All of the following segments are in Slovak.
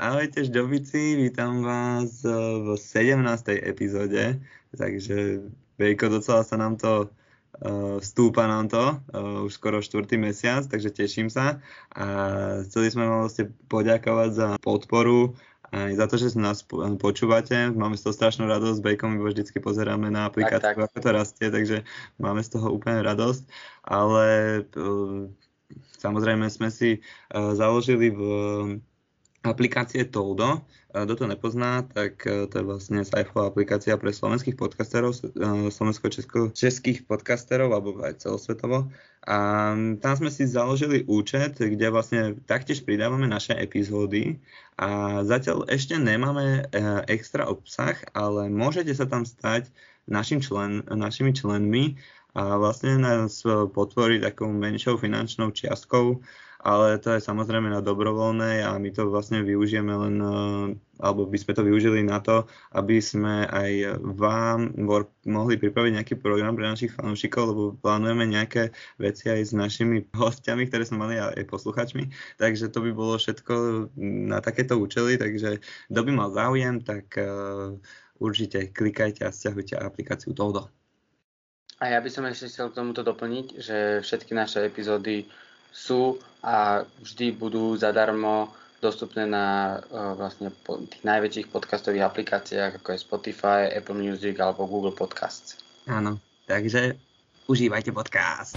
Ahojte ždobici, vítam vás eh, v 17. epizóde, takže Vejko, docela sa nám to uh, stúpa nám to, uh, už skoro štvrtý mesiac, takže teším sa a chceli sme vám vlastne poďakovať za podporu aj za to, že nás počúvate. Máme z toho strašnú radosť, s Bejkom vždycky pozeráme na aplikáciu, tak, tak. ako to rastie, takže máme z toho úplne radosť, ale uh, samozrejme sme si založili v aplikácie Toldo. Kto to nepozná, tak e, to je vlastne sci aplikácia pre slovenských podcasterov, e, slovensko-českých podcasterov, alebo aj celosvetovo. A tam sme si založili účet, kde vlastne taktiež pridávame naše epizódy a zatiaľ ešte nemáme e, extra obsah, ale môžete sa tam stať našim člen, našimi členmi a vlastne nás podporiť takou menšou finančnou čiastkou ale to je samozrejme na dobrovoľnej a my to vlastne využijeme len, eh, alebo by sme to využili na to, aby sme aj vám mohli pripraviť nejaký program pre našich fanúšikov, lebo plánujeme nejaké veci aj s našimi hostiami, ktoré sme mali aj posluchačmi, takže to by bolo všetko na takéto účely, takže kto by mal záujem, tak uh, určite klikajte a stiahujte aplikáciu Todo. A ja by som ešte chcel k tomuto doplniť, že všetky naše epizódy sú a vždy budú zadarmo dostupné na uh, vlastne po, tých najväčších podcastových aplikáciách, ako je Spotify, Apple Music alebo Google Podcasts. Áno, takže užívajte podcast.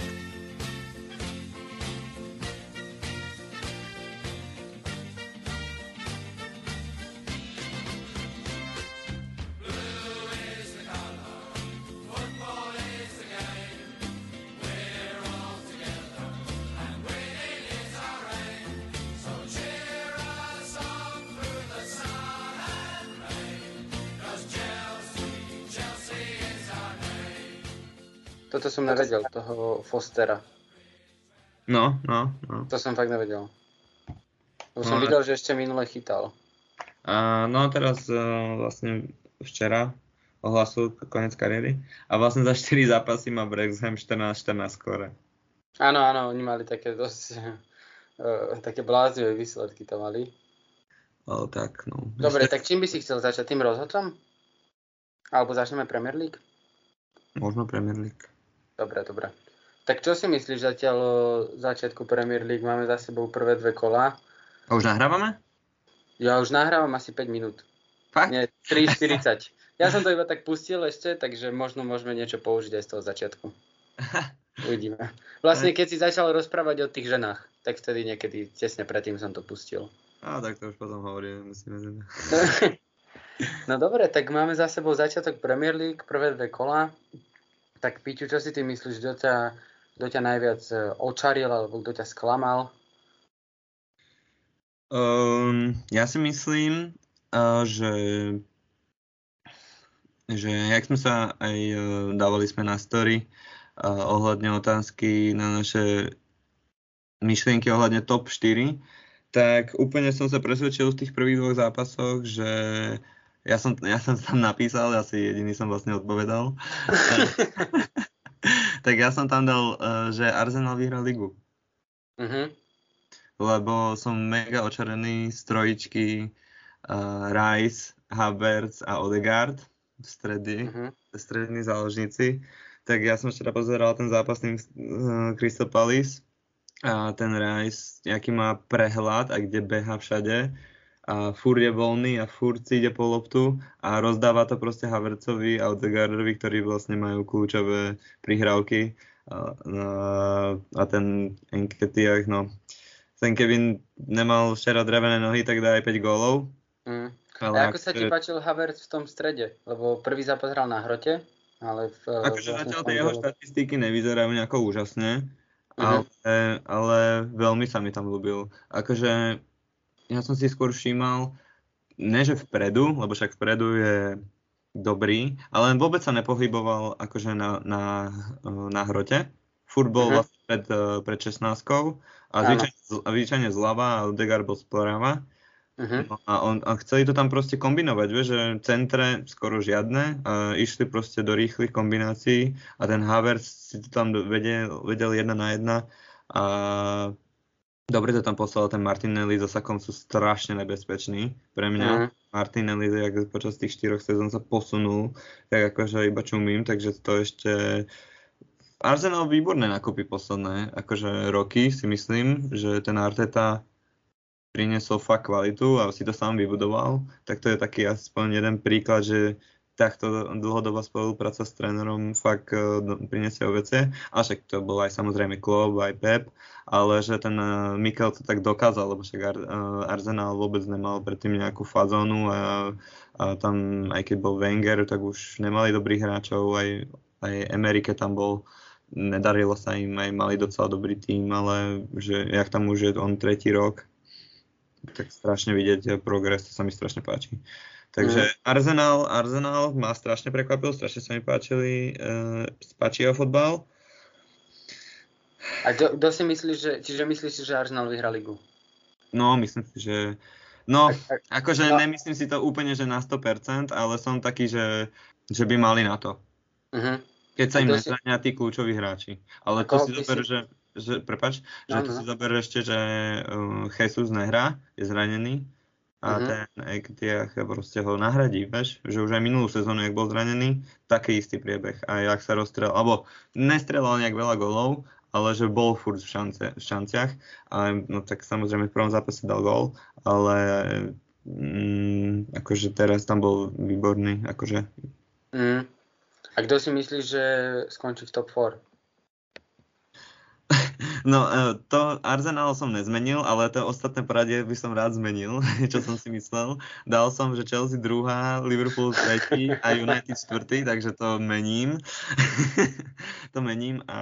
Toto som nevedel, toho Fostera. No, no, no. To som fakt nevedel. Už no, som videl, že ešte minule chytal. A, no teraz uh, vlastne včera ohlasil konec kariéry a vlastne za 4 zápasy má Brexham 14-14 skore. Áno, áno, oni mali také dosť uh, také blázivé výsledky to mali. Ale tak, no. Dobre, tak čím by si chcel začať? Tým rozhodcom? Alebo začneme Premier League? Možno Premier League. Dobre, dobre. Tak čo si myslíš zatiaľ o začiatku Premier League? Máme za sebou prvé dve kola. A už nahrávame? Ja už nahrávam asi 5 minút. Fakt? Nie, 3.40. Ja som to iba tak pustil ešte, takže možno môžeme niečo použiť aj z toho začiatku. Uvidíme. Vlastne, keď si začal rozprávať o tých ženách, tak vtedy niekedy tesne predtým som to pustil. A tak to už potom hovorím, musíme. no dobre, tak máme za sebou začiatok Premier League, prvé dve kola. Tak Piťu, čo si ty myslíš, kto ťa, kto ťa najviac e, očaril alebo kto ťa sklamal? Um, ja si myslím, uh, že že jak sme sa aj uh, dávali sme na story uh, ohľadne otázky na naše myšlienky ohľadne top 4, tak úplne som sa presvedčil v tých prvých dvoch zápasoch, že ja som, ja som tam napísal, asi jediný som vlastne odpovedal. tak ja som tam dal, eh, že Arsenal vyhrá ligu. Uh-huh. Lebo som mega očarený z trojičky uh, Rice, Havertz a Odegaard v stredy, uh-huh. strední záložníci. Tak ja som včera pozeral ten zápas tým uh, Crystal Palace a ten Rice, aký má prehľad a kde beha všade a furt je voľný a furt si ide po loptu a rozdáva to proste Havercovi a Odegaardovi, ktorí vlastne majú kľúčové prihrávky a, a, a ten Enketiach, no ten Kevin nemal včera drevené nohy, tak dá aj 5 gólov. Mm. Ale a ako sa ti páčil Havertz v tom strede? Lebo prvý zápas hral na hrote, ale v... Akože vlastne zatiaľ tie jeho štatistiky nevyzerajú nejako úžasne, mm-hmm. ale, ale veľmi sa mi tam ľúbil. Akože ja som si skôr všímal, ne že vpredu, lebo však vpredu je dobrý, ale vôbec sa nepohyboval akože na, na, na hrote. Furt bol uh-huh. vlastne pred, pred 16 a zvyčajne, zľava a Odegar bol správa. Uh-huh. No a, on, a chceli to tam proste kombinovať, vieš, že centre skoro žiadne, a išli proste do rýchlych kombinácií a ten Havertz si to tam vedel, vedel jedna na jedna a Dobre to tam poslal, ten Martinelli so Sakom sú strašne nebezpeční. Pre mňa Mhm. Martinelli, jak počas tých štyroch sezón sa posunul, tak akože iba čumím, takže to ešte... Arsenal výborné nakopy posledné, akože roky si myslím, že ten Arteta priniesol fakt kvalitu a si to sám vybudoval, tak to je taký aspoň jeden príklad, že takto dlhodobá spolupráca s trénerom fakt uh, priniesie ovocie. A však to bol aj samozrejme Klopp, aj Pep, ale že ten uh, Mikel to tak dokázal, lebo však Ar, uh, Arsenal vôbec nemal predtým nejakú fazónu a, a tam, aj keď bol Wenger, tak už nemali dobrých hráčov, aj, aj Amerike tam bol, nedarilo sa im, aj mali docela dobrý tým, ale že jak tam už je on tretí rok, tak strašne vidieť progres, to sa mi strašne páči. Takže mm. Arsenal, Arsenal ma strašne prekvapil, strašne sa mi páčili, uh, páči jeho fotbal. A kto si myslíš, že, čiže myslíš si, že Arsenal vyhrá ligu? No, myslím si, že... No, Ak- ak- akože no. nemyslím si to úplne, že na 100%, ale som taký, že, že by mali na to. Uh-huh. Keď sa im kto si- nezrania tí kľúčoví hráči. Ale to si zober, si- že, že prepač, že No, to no. si zober ešte, že uh, Jesus nehrá, je zranený a Mhm. ten Ektiach proste ho nahradí, vieš, že už aj minulú sezónu, jak bol zranený, taký istý priebeh a jak sa rozstrel, alebo nestrelal nejak veľa golov, ale že bol furt v, šance, v šanciach a no tak samozrejme v prvom zápase dal gól, ale mm, akože teraz tam bol výborný, akože Mm. A kto si myslíš, že skončí v top 4? No, e, to Arsenal som nezmenil, ale to ostatné poradie by som rád zmenil, čo som si myslel. Dal som, že Chelsea druhá, Liverpool tretí a United štvrtý, takže to mením. to mením a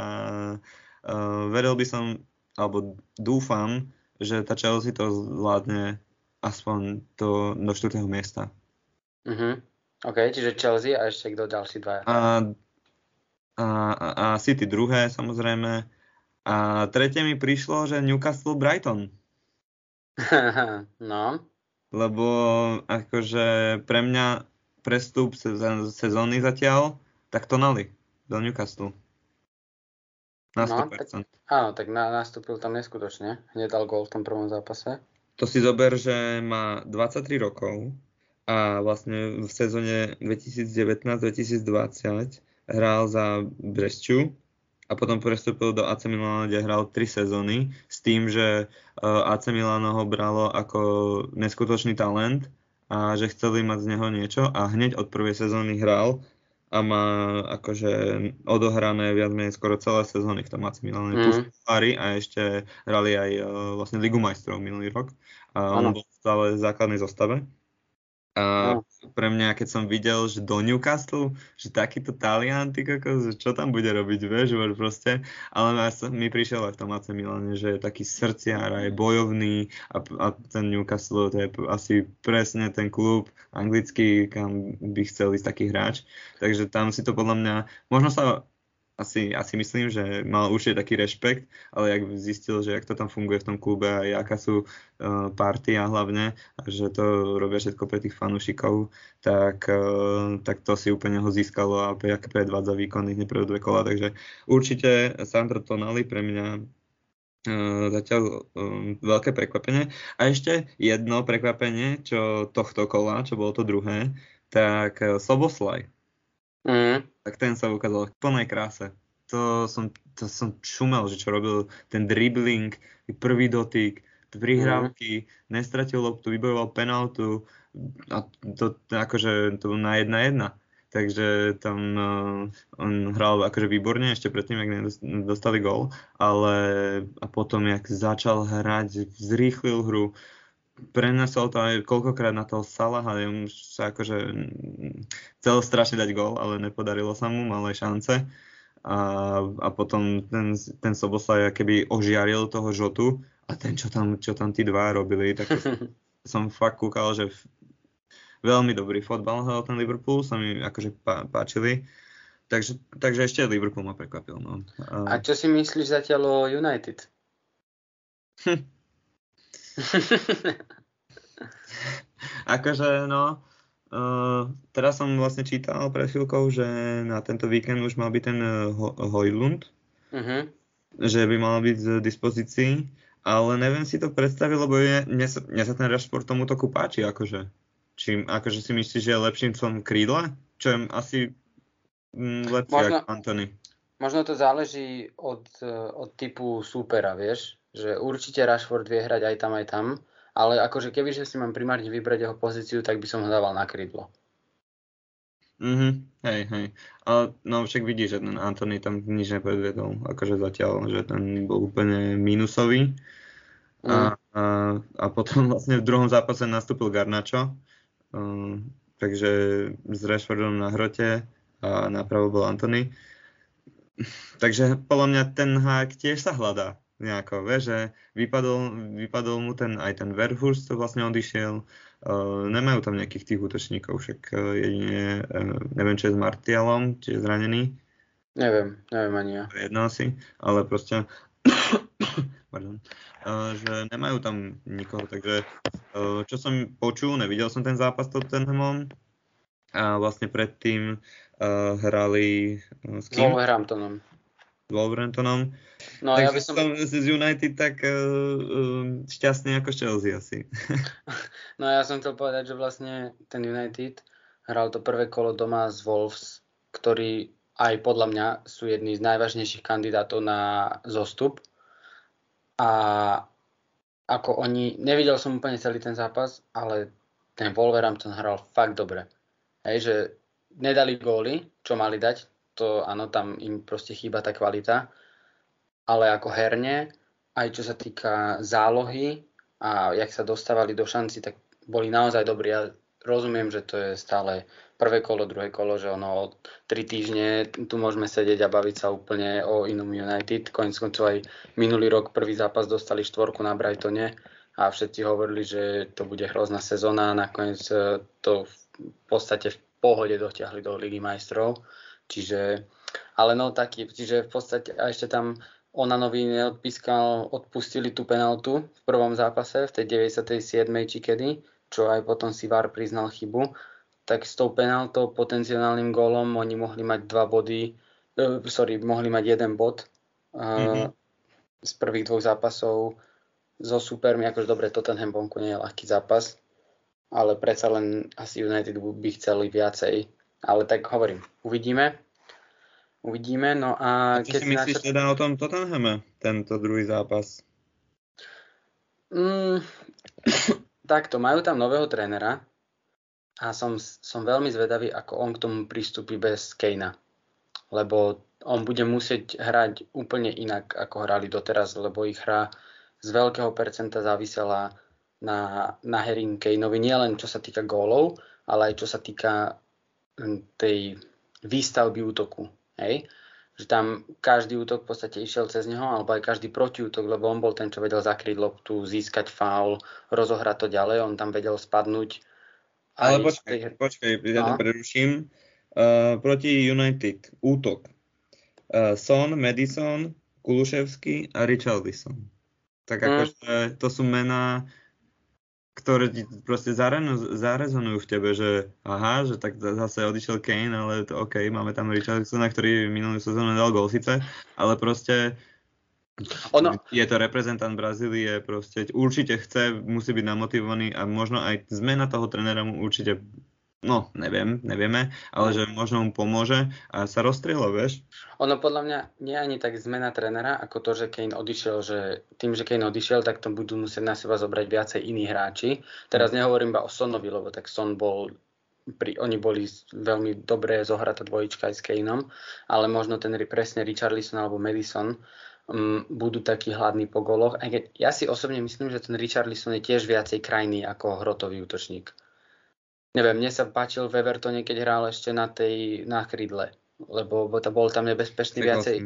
uh, veril by som, alebo dúfam, že tá Chelsea to zvládne aspoň do, do štvrtého miesta. Uh-huh. OK, čiže Chelsea a ešte kto ďalší dvaja. A, a, a, a City druhé, samozrejme. A tretie mi prišlo, že Newcastle Brighton. no, lebo akože pre mňa prestup sezó- sezóny zatiaľ, tak Tonali do Newcastle. Na No, 100%. áno, tak na, nastúpil tam neskutočne. Hneď dal gól v tom prvom zápase. To si zober, že má 23 rokov a vlastne v sezóne 2019-2020 hral za Bresciu a potom prestúpil do AC Milano, kde hral 3 sezóny s tým, že uh, AC Milano ho bralo ako neskutočný talent a že chceli mať z neho niečo a hneď od prvej sezóny hral a má akože odohrané viac menej skoro celé sezóny v tom AC Milane. Mm. A ešte hrali aj uh, vlastne Ligu majstrov minulý rok. A on Áno. bol stále v základnej zostave. A Áno. pre mňa, keď som videl, že do Newcastle, že takýto Talian, ty kokos, čo tam bude robiť, vieš, proste, ale mi prišiel aj v tom AC Milane, že je taký srdciar a je bojovný a, a ten Newcastle, to je asi presne ten klub anglický, kam by chcel ísť taký hráč, takže tam si to podľa mňa, možno sa asi, asi myslím, že mal určite taký rešpekt, ale jak zistil, že jak to tam funguje v tom klube a aká sú uh, party a hlavne, a že to robia všetko pre tých fanúšikov, tak, uh, tak to si úplne ho získalo a jak predvádza výkony hneď prvé dve kola, takže určite Sandro Tonali pre mňa uh, zatiaľ um, veľké prekvapenie. A ešte jedno prekvapenie, čo tohto kola, čo bolo to druhé, tak uh, Soboslaj Mm. Tak ten sa ukázal v plnej kráse. To som, to som čumel, že čo robil ten dribbling, prvý dotyk, prihrávky, nestratil loptu, vybojoval penaltu a to, akože to na jedna jedna. Takže tam uh, on hral akože výborne ešte predtým, jak dostali gól, ale a potom, jak začal hrať, zrýchlil hru, prenesol to aj koľkokrát na toho Salaha, už sa akože mm, chcel strašne dať gól, ale nepodarilo sa mu, mal aj šance. A, a potom ten, ten Soboslaj keby ožiaril toho Žotu a ten, čo tam, čo tam tí dva robili, tak som fakt kúkal, že veľmi dobrý fotbal hral ten Liverpool, sa mi akože pá, páčili. Takže, takže ešte Liverpool ma prekvapil. No. A čo si myslíš zatiaľ o United? Hm. Akože no, uh, teraz som vlastne čítal pred chvíľkou, že na tento víkend už mal byť ten uh, Ho- Hojlund, Mhm. že by mal byť z dispozícii ale neviem si to predstaviť, lebo je, mne, sa, mne sa ten Rashford tomu toku páči, akože. Či akože si myslíš, že je lepším som krídla? Čo je asi mm, lepšie možno, ako Anthony. Možno to záleží od, od typu súpera, vieš? Že určite Rashford vie hrať aj tam, aj tam, ale akože keby že si mám primárne vybrať jeho pozíciu, tak by som ho dával na krídlo. Mhm, hej, hej. Ale no však vidíš, že ten Anthony tam nič nepredvedol, akože zatiaľ, že ten bol úplne minusový. A, mm. a, a potom vlastne v druhom zápase nastúpil Garnačo, uh, takže s Rashfordom na hrote a napravo bol Anthony. Takže podľa mňa ten hák tiež sa hľadá nejako, vie, že vypadol, vypadol mu ten, aj ten Verhurst, to vlastne odišiel, Uh, nemajú tam nejakých tých útočníkov, však uh, jedine, uh, neviem, čo je s Martialom, či je zranený. Neviem, neviem ani ja. Jedno asi, ale proste, pardon, uh, že nemajú tam nikoho, takže uh, čo som počul, nevidel som ten zápas s Tottenhamom, a vlastne predtým uh, hrali s kým? Wolverhamptonom. Wolverhamptonom. No, tak ja by som z United tak uh, uh, šťastný ako Chelsea asi. no ja som chcel povedať, že vlastne ten United hral to prvé kolo doma z Wolves, ktorí aj podľa mňa sú jedni z najvážnejších kandidátov na zostup. A ako oni, nevidel som úplne celý ten zápas, ale ten Wolverhampton hral fakt dobre. Hej, že nedali góly, čo mali dať, to áno, tam im proste chýba tá kvalita, ale ako herne, aj čo sa týka zálohy a jak sa dostávali do šanci, tak boli naozaj dobrí. Ja rozumiem, že to je stále prvé kolo, druhé kolo, že ono tri týždne tu môžeme sedieť a baviť sa úplne o inom United. Koniec koncov aj minulý rok prvý zápas dostali štvorku na Brightone a všetci hovorili, že to bude hrozná sezóna a nakoniec e, to v podstate v pohode dotiahli do Ligy majstrov. Čiže, ale no taký, čiže v podstate a ešte tam Onanovi neodpískal, odpustili tú penaltu v prvom zápase, v tej 97. či kedy, čo aj potom si VAR priznal chybu, tak s tou penaltou, potenciálnym gólom oni mohli mať dva body, uh, sorry, mohli mať jeden bod uh, mm-hmm. z prvých dvoch zápasov so supermi, akože dobre, Tottenham vonku nie je ľahký zápas, ale predsa len asi United by chceli viacej ale tak hovorím, uvidíme. Uvidíme, no a... a čo keď si myslíš načr... teda o tom Tottenhame, tento druhý zápas? Mm, takto, majú tam nového trénera a som, som veľmi zvedavý, ako on k tomu pristúpi bez Kejna. Lebo on bude musieť hrať úplne inak, ako hrali doteraz, lebo ich hra z veľkého percenta závisela na, na Harry Kaneovi, nielen čo sa týka gólov, ale aj čo sa týka tej výstavby útoku. Hej? Že tam každý útok v podstate išiel cez neho, alebo aj každý protiútok, lebo on bol ten, čo vedel zakryť loptu, získať faul, rozohrať to ďalej, on tam vedel spadnúť. Ale počkaj, tej... počkaj, ja to preruším. Uh, proti United útok. Uh, Son, Madison, Kuluševský a Richarlison. Tak mm. akože to sú mená, ktoré ti proste zarezonujú v tebe, že aha, že tak zase odišiel Kane, ale to OK, máme tam Richardsona, ktorý minulú sezónu dal gol síce, ale proste ono... je to reprezentant Brazílie, proste určite chce, musí byť namotivovaný a možno aj zmena toho trénera mu určite no, neviem, nevieme, ale že možno mu pomôže a sa rozstrielo, vieš? Ono podľa mňa nie ani tak zmena trénera, ako to, že Kane odišiel, že tým, že Kane odišiel, tak to budú musieť na seba zobrať viacej iní hráči. Teraz mm. nehovorím iba o Sonovi, lebo tak Son bol pri, oni boli veľmi dobré zohratá dvojička aj s Kaneom, ale možno ten presne Richarlison alebo Madison um, budú takí hladní po goloch. Aj keď ja si osobne myslím, že ten Richarlison je tiež viacej krajný ako hrotový útočník. Neviem, mne sa páčil v Evertone, keď hral ešte na tej na krídle, lebo to bol tam nebezpečný viacej.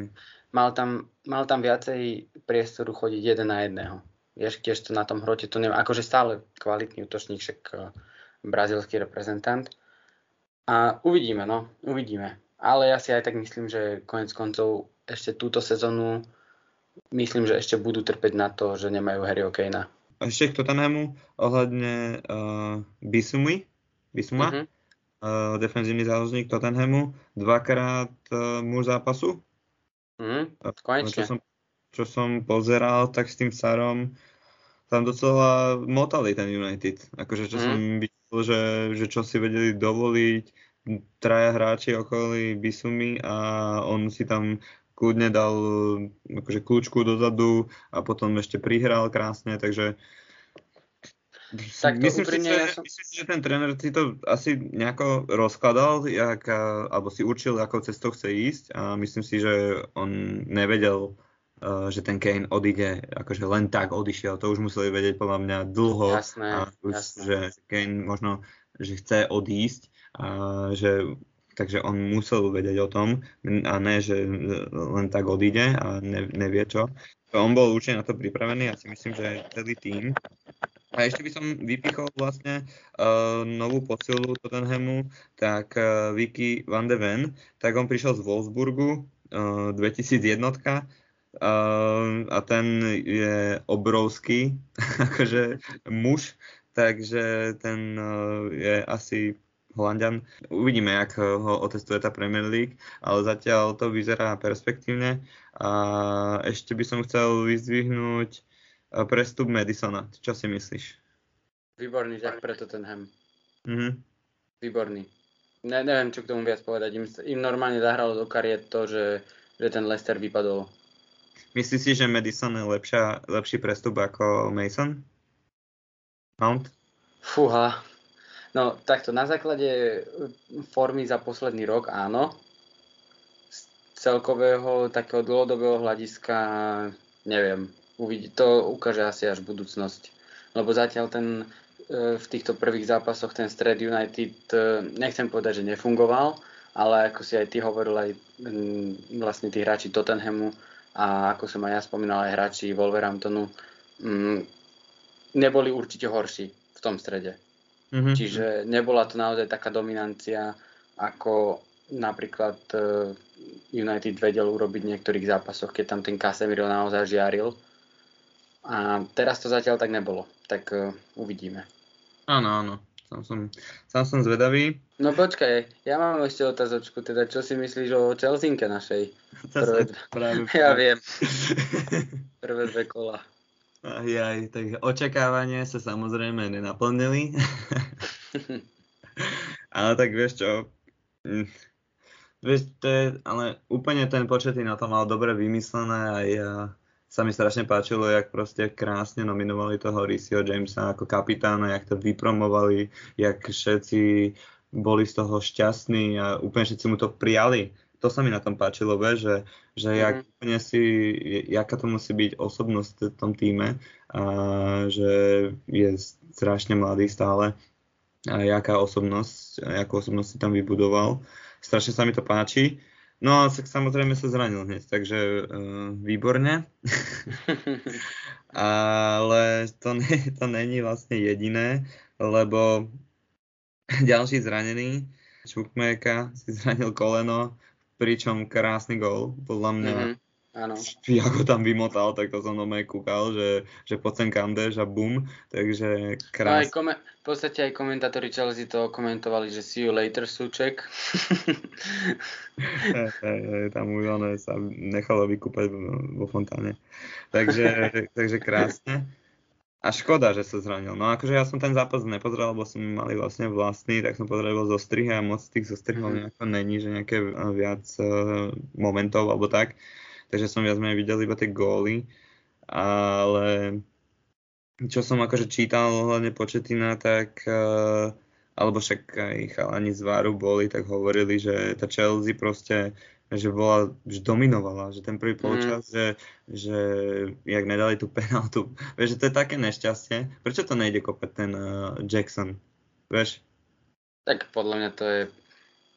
Mal tam, mal tam viacej priestoru chodiť jeden na jedného. Vieš, tiež to na tom hrote, to neviem, akože stále kvalitný útočník, však uh, brazilský reprezentant. A uvidíme, no, uvidíme. Ale ja si aj tak myslím, že konec koncov ešte túto sezónu myslím, že ešte budú trpeť na to, že nemajú Harry Kane'a. Ešte k Tottenhamu ohľadne uh, Bisumi, Bisuma, uh-huh. uh, defenzívny záložník Tottenhamu, dvakrát uh, muž zápasu. Uh-huh. Konečne. Čo som, čo som pozeral, tak s tým Sarom tam docela motali ten United. Akože čo mm. som videl, že, že čo si vedeli dovoliť, traja hráči okolí Bisumi a on si tam kľudne dal akože kľúčku dozadu a potom ešte prihral krásne, takže tak myslím, si, že, ja som... myslím si, že ten tréner si to asi nejako rozkladal, jak, alebo si určil, ako cestou chce ísť a myslím si, že on nevedel, že ten Kane odíde, akože len tak odišiel. To už museli vedieť podľa mňa dlho. Jasné, a už, jasné. Že Kane možno, že chce odísť a že takže on musel vedieť o tom a ne, že len tak odíde a ne, nevie čo. On bol určite na to pripravený a si myslím, že celý tým. A ešte by som vypichol vlastne uh, novú posilu Tottenhamu, tak uh, Vicky van de Ven, tak on prišiel z Wolfsburgu, uh, 2001 uh, a ten je obrovský, akože muž, takže ten uh, je asi Holandian. Uvidíme, jak ho otestuje tá Premier League, ale zatiaľ to vyzerá perspektívne. A ešte by som chcel vyzdvihnúť prestup Madisona. Čo si myslíš? Výborný tak pre Tottenham. Mm-hmm. Výborný. Ne, neviem, čo k tomu viac povedať. Im, im normálne zahralo do kariet to, že, že ten Leicester vypadol. Myslíš si, že Madison je lepšia, lepší prestup ako Mason? Mount? Fúha, No takto, na základe formy za posledný rok áno. Z celkového takého dlhodobého hľadiska neviem. Uvidí, to ukáže asi až budúcnosť. Lebo zatiaľ ten e, v týchto prvých zápasoch ten Stred United, e, nechcem povedať, že nefungoval, ale ako si aj ty hovoril, aj vlastne tí hráči Tottenhamu a ako som aj ja spomínal, aj hráči Wolverhamptonu, neboli určite horší v tom strede. Mm-hmm. Čiže nebola to naozaj taká dominancia, ako napríklad uh, United vedel urobiť v niektorých zápasoch, keď tam ten Casemiro naozaj žiaril. A teraz to zatiaľ tak nebolo. Tak uh, uvidíme. Áno, áno. Sám som, sám som zvedavý. No počkaj, ja mám ešte otázočku, teda čo si myslíš o Chelsinke našej? Prvé, práve, ja viem. Prvé dve kola. Aj, tak očakávania sa samozrejme nenaplnili. ale tak vieš čo, hm, vieš, to je, ale úplne ten počet na to mal dobre vymyslené a ja, sa mi strašne páčilo, jak proste krásne nominovali toho Rysio Jamesa ako kapitána, jak to vypromovali, jak všetci boli z toho šťastní a úplne všetci mu to prijali to sa mi na tom páčilo, ve, že, že mm. jak úplne si, jaká to musí byť osobnosť v tom týme, a že je strašne mladý stále a jaká osobnosť, jakú osobnosť si tam vybudoval. Strašne sa mi to páči. No a samozrejme sa zranil hneď, takže uh, výborne. Ale to, ne, to není vlastne jediné, lebo ďalší zranený, Čukmeka si zranil koleno, pričom krásny gol, podľa mňa. Mm-hmm. Áno. Ako tam vymotal, tak to som normálne kúkal, že, že poď sem Kandeš a bum, takže krásne. No aj kome- v podstate aj komentátori Chelsea to komentovali, že see you later, Suček. hey, hey, hey, tam už sa nechalo vykúpať vo fontáne. Takže, takže krásne. A škoda, že sa zranil. No akože ja som ten zápas nepozeral, lebo som mali vlastne vlastný, tak som pozeral zo strihy a moc tých zostrihov mm. nejako není, že nejaké eh, viac uh, momentov alebo tak. Takže som viac menej videl iba tie góly. Ale čo som akože čítal hlavne početina, tak uh, alebo však aj chalani z Váru boli, tak hovorili, že tá Chelsea proste že bola, že dominovala, že ten prvý mm. polčas, mm. že, že jak nedali tú penaltu, vieš, že to je také nešťastie. Prečo to nejde kopať ten uh, Jackson, vieš? Tak podľa mňa to je...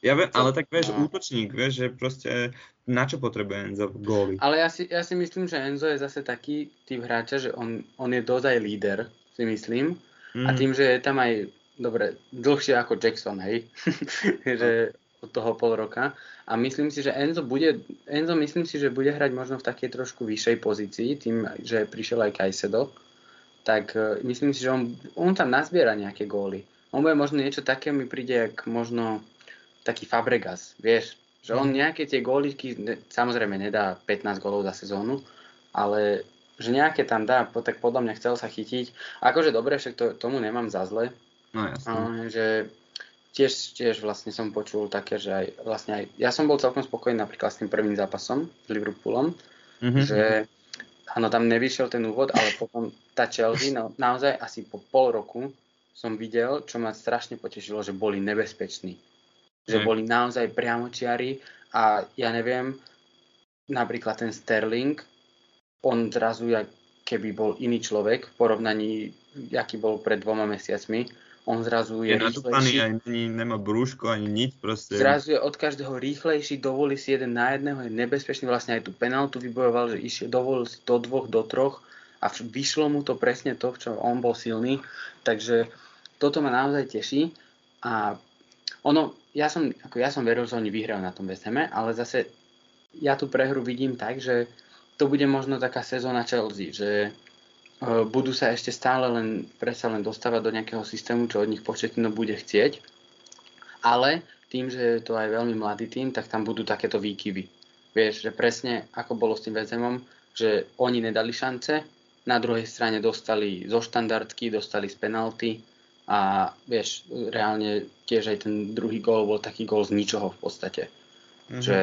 Ja viem, ale tak vieš, no. útočník, vieš, že proste na čo potrebuje Enzo góly? Ale ja si, ja si myslím, že Enzo je zase taký typ hráča, že on, on je dosť aj líder, si myslím. Mm. A tým, že je tam aj, dobre, dlhšie ako Jackson, hej, že od toho pol roka. A myslím si, že Enzo bude, Enzo myslím si, že bude hrať možno v takej trošku vyššej pozícii, tým, že prišiel aj Kajsedo. Tak uh, myslím si, že on, on tam nazbiera nejaké góly. On bude možno niečo také, mi príde, jak možno taký Fabregas, vieš, že on mhm. nejaké tie góliky, ne, samozrejme nedá 15 gólov za sezónu, ale že nejaké tam dá, tak podľa mňa chcel sa chytiť. Akože dobre, však to, tomu nemám za zle. No jasne. Že tiež, tiež vlastne som počul také, že aj vlastne aj, ja som bol celkom spokojný napríklad s tým prvým zápasom s Liverpoolom, mm-hmm. že áno, tam nevyšiel ten úvod, ale potom tá Chelsea, no, naozaj asi po pol roku som videl, čo ma strašne potešilo, že boli nebezpeční. Že boli naozaj priamočiari a ja neviem, napríklad ten Sterling, on zrazu, keby bol iný človek v porovnaní, aký bol pred dvoma mesiacmi, on zrazu je, je nadúpaný, aj ani nemá brúško, ani nič proste. Zrazu je od každého rýchlejší, dovolí si jeden na jedného, je nebezpečný, vlastne aj tú penaltu vybojoval, že išiel, dovolil si do dvoch, do troch a vyšlo mu to presne to, v čom on bol silný, takže toto ma naozaj teší a ono, ja som, ako ja som veril, že oni vyhrajú na tom West ale zase ja tú prehru vidím tak, že to bude možno taká sezóna Chelsea, že e, budú sa ešte stále len, predsa len dostávať do nejakého systému, čo od nich početno bude chcieť. Ale tým, že je to aj veľmi mladý tým, tak tam budú takéto výkyvy. Vieš, že presne ako bolo s tým Vezemom, že oni nedali šance, na druhej strane dostali zo štandardky, dostali z penalty a vieš, reálne tiež aj ten druhý gól bol taký gól z ničoho v podstate. Mm-hmm. Že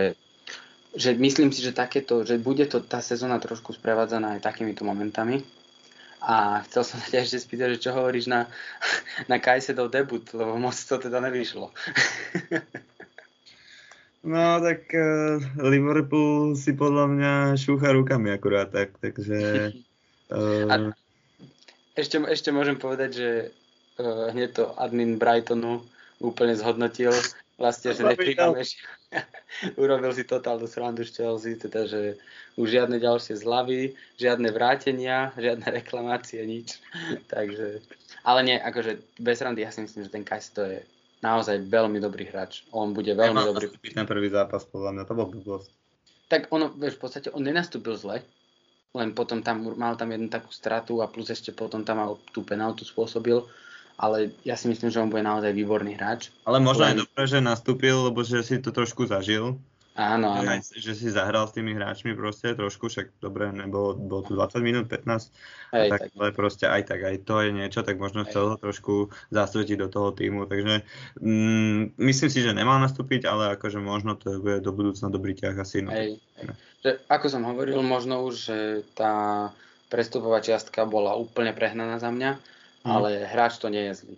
že myslím si, že takéto, že bude to tá sezóna trošku sprevádzaná aj takýmito momentami. A chcel som sa ťa ešte spýtať, že čo hovoríš na, na Kajsedov debut, lebo moc to teda nevyšlo. No tak uh, Liverpool si podľa mňa šúcha rukami akurát tak, takže... Uh... A ešte, ešte môžem povedať, že hneď to admin Brightonu úplne zhodnotil, vlastne, že nepríjmame, urobil si totálnu srandu z Chelsea, teda, že už žiadne ďalšie zlavy, žiadne vrátenia, žiadne reklamácie, nič. Takže, ale nie, akože bez randy, ja si myslím, že ten Kajs to je naozaj veľmi dobrý hráč. On bude veľmi Nemal dobrý. ten prvý zápas, podľa mňa, to bol blbosť. Tak ono, vieš, v podstate on nenastúpil zle, len potom tam mal tam jednu takú stratu a plus ešte potom tam mal tú penaltu spôsobil ale ja si myslím, že on bude naozaj výborný hráč. Ale možno Len... aj dobré, že nastúpil, lebo že si to trošku zažil. Áno, áno. Že, že si zahral s tými hráčmi proste trošku, však dobre, nebolo, bolo tu 20 minút, 15, Hej, tak, tak, ale proste aj tak, aj to je niečo, tak možno Hej. chcel ho trošku zasvetiť do toho týmu, takže mm, myslím si, že nemal nastúpiť, ale akože možno to bude do budúcna dobrý ťah asi. No. Hej, hej. Že, ako som hovoril, možno už, tá prestupová čiastka bola úplne prehnaná za mňa. Ale hráč to nie je zlý.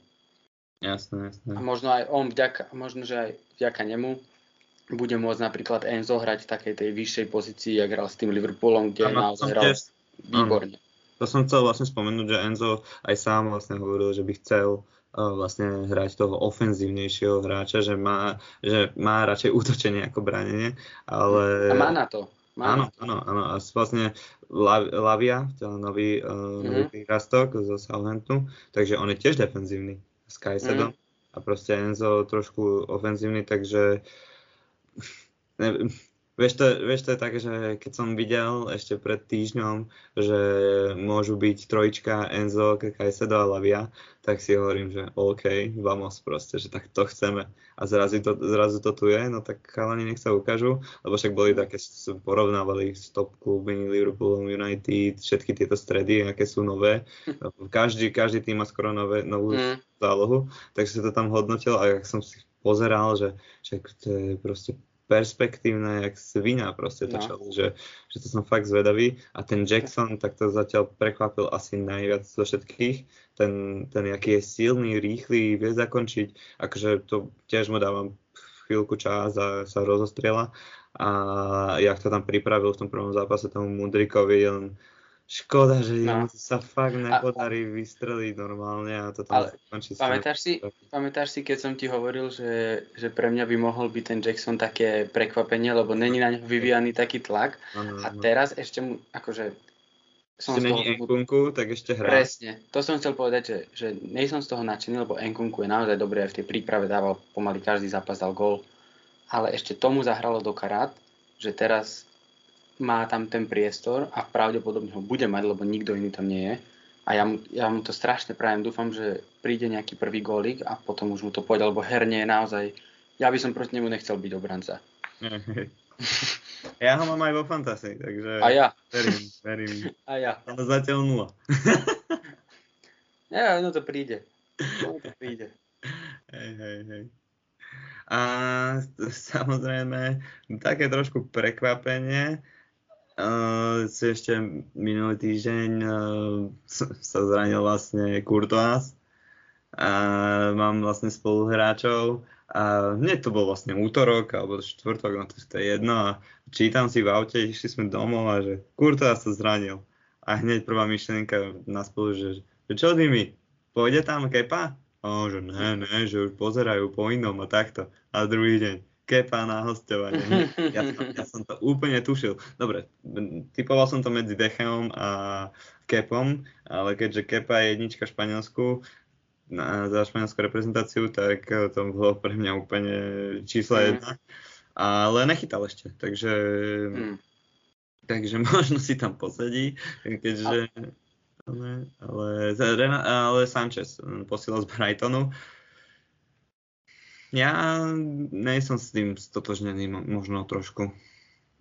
Jasné, jasné. A možno aj on vďaka, možno, že aj vďaka nemu bude môcť napríklad Enzo hrať v takej tej vyššej pozícii, jak hral s tým Liverpoolom, kde ano, naozaj hral tiež, výborne. To som chcel vlastne spomenúť, že Enzo aj sám vlastne hovoril, že by chcel uh, vlastne hrať toho ofenzívnejšieho hráča, že má, že má radšej útočenie ako bránenie, ale... A má na to. Áno, áno, áno. A vlastne Lavia, teda nový, uh, nový mm-hmm. zo Southamptonu, takže on je tiež defenzívny s Kajsedom mm-hmm. a proste Enzo trošku ofenzívny, takže neviem, Vieš to, vieš, to je také, že keď som videl ešte pred týždňom, že môžu byť trojička Enzo, Kajsedo a Lavia, tak si hovorím, že OK, vamos proste, že tak to chceme. A zrazu to, zrazu to tu je, no tak chalani nech sa ukážu, lebo však boli také, porovnávali s top klubmi, Liverpoolom, United, všetky tieto stredy, aké sú nové. Každý, každý tým má skoro nové, novú mm. zálohu, takže sa to tam hodnotil a jak som si pozeral, že, že to je proste perspektívne, jak svina proste to no. čalo, že, že to som fakt zvedavý. A ten Jackson, tak to zatiaľ prekvapil asi najviac zo všetkých, ten, ten aký je silný, rýchly, vie zakončiť, akože to tiež mu dávam chvíľku čas a sa rozostriela. A jak to tam pripravil v tom prvom zápase tomu Mudrikovi, on Škoda, že no. sa fakt nepodarí a, vystreliť normálne a to tam ale skončí. Pamätáš si, pamätáš si, keď som ti hovoril, že, že pre mňa by mohol byť ten Jackson také prekvapenie, lebo není na ňo vyvíjaný taký tlak ano, a teraz ešte mu, akože som z toho... Enkunku, tak ešte hrá. Presne, to som chcel povedať, že, že nejsom z toho nadšený, lebo Enkunku je naozaj dobrý aj v tej príprave, dával pomaly každý zápas dal gól, ale ešte tomu zahralo do karát, že teraz má tam ten priestor a pravdepodobne ho bude mať, lebo nikto iný tam nie je. A ja mu, ja mu to strašne prajem, dúfam, že príde nejaký prvý gólik a potom už mu to pôjde, lebo herne je naozaj, ja by som proti nemu nechcel byť obranca. Ja ho mám aj vo Fantasy, takže A ja. verím, verím. A ja. Ale zatiaľ nula. Ja, no to príde. No to príde. Hej, hej, hej. A samozrejme, také trošku prekvapenie, uh, si ešte minulý týždeň uh, sa zranil vlastne Courtois a mám vlastne spoluhráčov a hneď to bol vlastne útorok alebo štvrtok, no to, je jedno a čítam si v aute, išli sme domov a že Kurta sa zranil. A hneď prvá myšlienka na spolu, že, že čo s nimi? Pôjde tam Kepa? O, že ne, ne, že už pozerajú po inom a takto. A druhý deň, Kepa na hostovanie. Ja som, ja som to úplne tušil. Dobre, typoval som to medzi Decheom a Kepom, ale keďže Kepa je jednička v Španielsku, na, za španielskú reprezentáciu, tak eh, to bolo pre mňa úplne číslo mm. jedna. Ale nechytal ešte, takže, mm. takže možno si tam posedí, keďže... Ale, ale, ale Sanchez posielal z Brightonu. Ja nejsem s tým stotožnený možno trošku.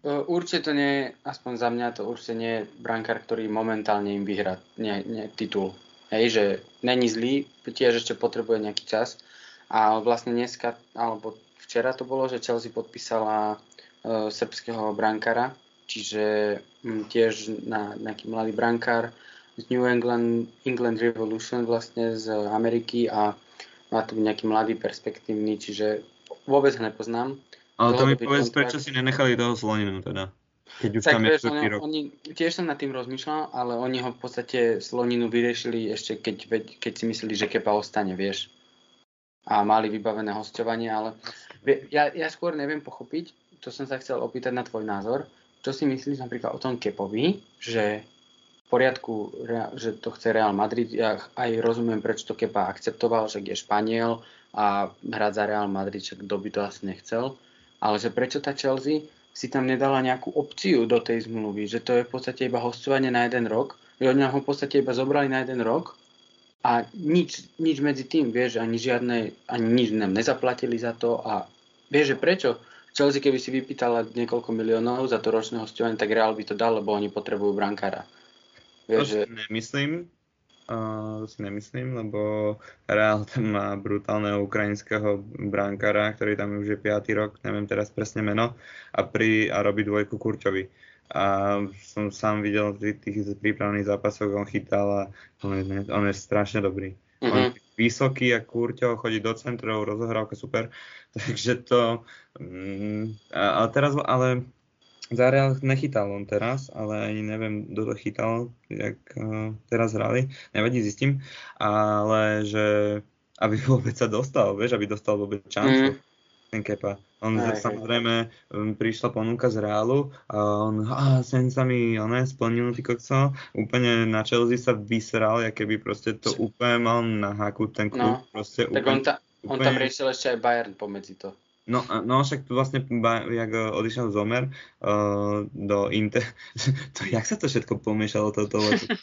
Určite to nie, aspoň za mňa to určite nie je brankár, ktorý momentálne im vyhrá nie, nie, titul. Hej, že není zlý, tiež ešte potrebuje nejaký čas. A vlastne dneska, alebo včera to bolo, že Chelsea podpísala uh, srbského brankara, čiže um, tiež na nejaký mladý brankár z New England, England Revolution vlastne z Ameriky a má tu nejaký mladý perspektívny, čiže vôbec ho nepoznám. Ale to mi povedz, prečo si nenechali toho Sloninu teda? Keď už tak tam je oni, rok. Oni, tiež som nad tým rozmýšľal, ale oni ho v podstate Sloninu vyriešili ešte keď, keď si mysleli, že Kepa ostane, vieš. A mali vybavené hostovanie, ale ja, ja skôr neviem pochopiť, to som sa chcel opýtať na tvoj názor, čo si myslíš napríklad o tom Kepovi, že poriadku, že to chce Real Madrid, ja aj rozumiem, prečo to Kepa akceptoval, že je Španiel a hrať za Real Madrid, že kto by to asi nechcel, ale že prečo tá Chelsea si tam nedala nejakú opciu do tej zmluvy, že to je v podstate iba hostovanie na jeden rok, že oni ho v podstate iba zobrali na jeden rok a nič, nič medzi tým, vieš, ani žiadne, ani nič nám nezaplatili za to a vieš, že prečo? Chelsea keby si vypýtala niekoľko miliónov za to ročné hostovanie, tak Real by to dal, lebo oni potrebujú brankára. Vieš, to že... nemyslím, Uh, si nemyslím, lebo Real tam má brutálneho ukrajinského brankára, ktorý tam už je 5. rok, neviem teraz presne meno, a, pri, a robí dvojku Kurťovi. A som sám videl v tých prípravných zápasoch, on chytal a on je, on je strašne dobrý. Mm-hmm. On je vysoký a Kurťo, chodí do centrov, rozohrávka super. Takže to... Mm, a, a teraz, ale za Real nechytal on teraz, ale ani neviem, kto to chytal, jak uh, teraz hrali, nevadí, zistím, ale že aby vôbec sa dostal, vieš, aby dostal vôbec šancu, mm. ten Kepa. On aj, samozrejme um, prišla ponuka z Reálu a on, a sen sa mi oné, splnil ty kokso, úplne na Chelsea sa vysral, aké keby proste to úplne mal na haku ten klub. No, proste tak úplne, on, ta, on úplne... tam riešil ešte aj Bayern pomedzi to. No, no však tu vlastne, jak eh, odišiel Zomer uh, do Inter, to jak sa to všetko pomiešalo toto?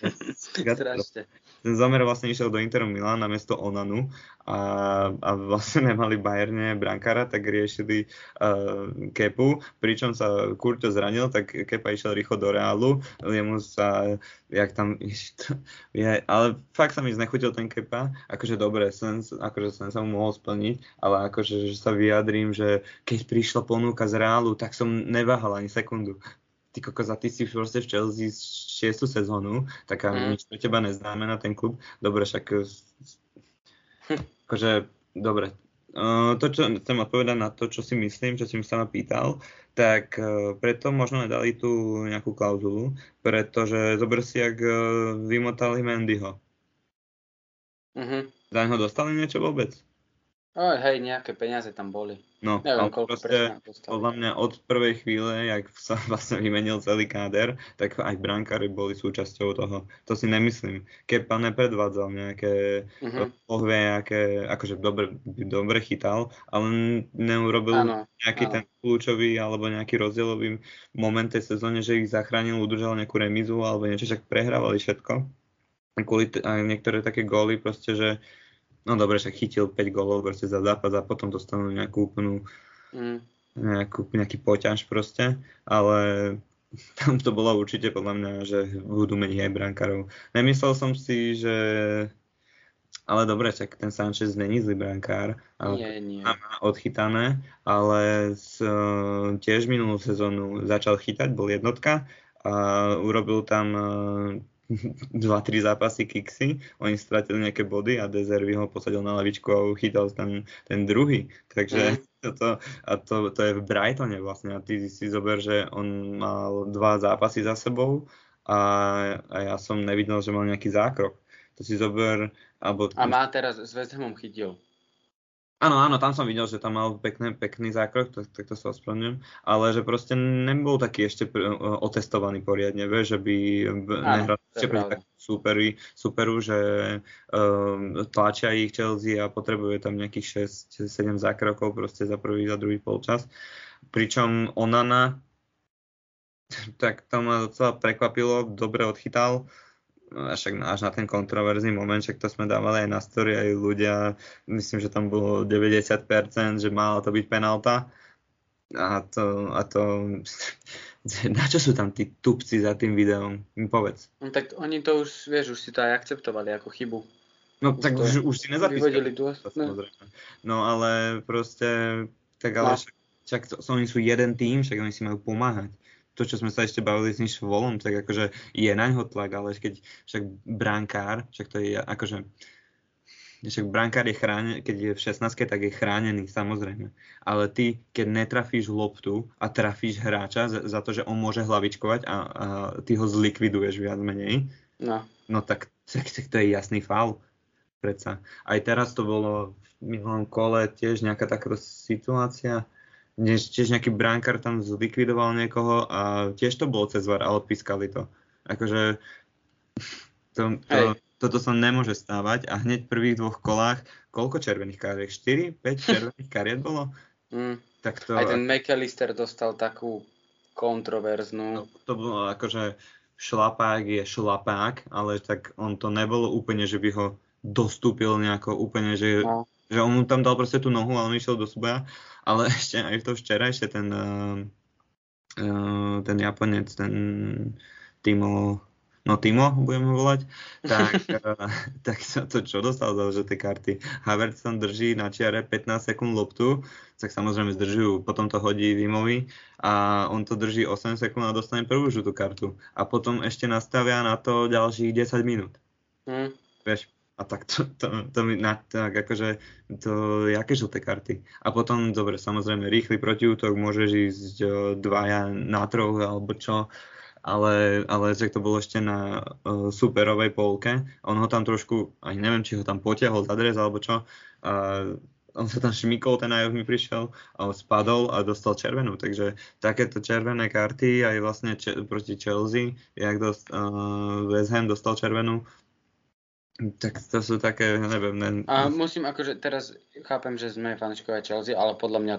Strašne. Ten Zomer vlastne išiel do Interu Milan na miesto Onanu a, a vlastne nemali Bayerne brankára, tak riešili uh, Kepu, pričom sa Kurto zranil, tak Kepa išiel rýchlo do Reálu, jemu sa, jak tam, je, ale fakt sa mi znechutil ten Kepa, akože dobre, sen, akože sen sa mu mohol splniť, ale akože že sa vyjadrím, že keď prišla ponuka z Reálu, tak som neváhal ani sekundu. Ty kokos, a ty si proste v Chelsea 6. sezónu, tak mm. nič pre teba neznamená ten klub. Dobre, však akože, dobre. Uh, to, čo chcem odpovedať na to, čo si myslím, čo si mi sa ma pýtal, tak uh, preto možno nedali tu nejakú klauzulu, pretože zober si, ak uh, vymotali Mendyho. Uh-huh. Za neho dostali niečo vôbec? Oh, hej, nejaké peniaze tam boli. No, Neviem, koľko proste, podľa mňa od prvej chvíle, jak sa vlastne vymenil celý káder, tak aj brankári boli súčasťou toho. To si nemyslím. Kepa nepredvádzal nejaké uh-huh. pohvie, nejaké, akože dobre, dobre chytal, ale neurobil ano, nejaký ano. ten kľúčový alebo nejaký rozdielový moment tej sezóne, že ich zachránil, udržal nejakú remizu alebo niečo, však prehrávali všetko. Kvôli t- niektoré také góly proste, že No dobre, však chytil 5 gólov proste za zápas a potom dostanú nejakú úplnú... Mm. nejakú, nejaký poťaž proste, ale tam to bolo určite podľa mňa, že budú meniť aj brankárov. Nemyslel som si, že ale dobre, tak ten Sanchez není zlý brankár. Nie, nie. Má odchytané, ale s, tiež minulú sezónu začal chytať, bol jednotka a urobil tam 2-3 zápasy kiksy, oni stratili nejaké body a Dezervy ho posadil na lavičku a chytal ten, ten druhý. Takže toto, a to, to je v Brightone vlastne a ty si zober, že on mal dva zápasy za sebou a, a ja som nevidel, že mal nejaký zákrok. To si zober... Alebo... A má teraz s West Hamom chytil. Áno, áno, tam som videl, že tam mal pekný, pekný zákrok, tak, tak to sa ospravedlňujem, ale že proste nebol taký ešte otestovaný poriadne, vieš, že by nehral ešte proti superu, superu, že um, tlačia ich Chelsea a potrebuje tam nejakých 6-7 zákrokov proste za prvý, za druhý polčas. Pričom Onana, tak to ma docela prekvapilo, dobre odchytal, až, až na ten kontroverzný moment, však to sme dávali aj na story, aj ľudia, myslím, že tam bolo 90%, že mala to byť penálta. A to, a to, na čo sú tam tí tupci za tým videom? Mi povedz. No, tak oni to už, vieš, už si to aj akceptovali ako chybu. No už tak to, už, už si nezapískali. No. no ale proste, tak ale no. však, však to, oni sú jeden tým, však oni si majú pomáhať to, čo sme sa ešte bavili s tým volom, tak akože je na ňo tlak, ale keď však brankár, však to je akože však brankár je chránený, keď je v 16 tak je chránený, samozrejme. Ale ty, keď netrafíš loptu a trafíš hráča za, za to, že on môže hlavičkovať a, a ty ho zlikviduješ viac menej, no, no tak, tak, tak to je jasný faul. Predsa. Aj teraz to bolo v minulom kole tiež nejaká takáto situácia, tiež nejaký bránkar tam zlikvidoval niekoho a tiež to bolo cez VAR, ale pískali to. Akože to, to, toto sa nemôže stávať a hneď v prvých dvoch kolách, koľko červených kariet? 4, 5 červených kariet bolo? Mm. Tak to, Aj ten McAllister dostal takú kontroverznú. To, to bolo akože šlapák je šlapák, ale tak on to nebolo úplne, že by ho dostúpil nejako úplne, že, no. Že on mu tam dal proste tú nohu a on išiel do súboja ale ešte aj to včera, ešte ten, uh, ten Japonec, ten Timo, no Timo budeme volať, tak, uh, tak to, to čo dostal za tie karty. Havertz tam drží na čiare 15 sekúnd loptu, tak samozrejme zdržujú, potom to hodí Vimovi a on to drží 8 sekúnd a dostane prvú žltú kartu. A potom ešte nastavia na to ďalších 10 minút. Mm. Vieš, a tak to, to, to mi na, tak akože to, jaké žlté karty. A potom, dobre, samozrejme, rýchly protiútok, môžeš ísť o, dvaja na troch alebo čo, ale, ale že to bolo ešte na uh, superovej polke. On ho tam trošku, aj neviem, či ho tam potiahol za dres alebo čo, a on sa tam šmikol, ten aj mi prišiel a spadol a dostal červenú. Takže takéto červené karty aj vlastne če- proti Chelsea, jak dost, uh, West Ham dostal červenú, tak to sú také, neviem. Ne... A musím akože, teraz chápem, že sme fanúšikovia Chelsea, ale podľa mňa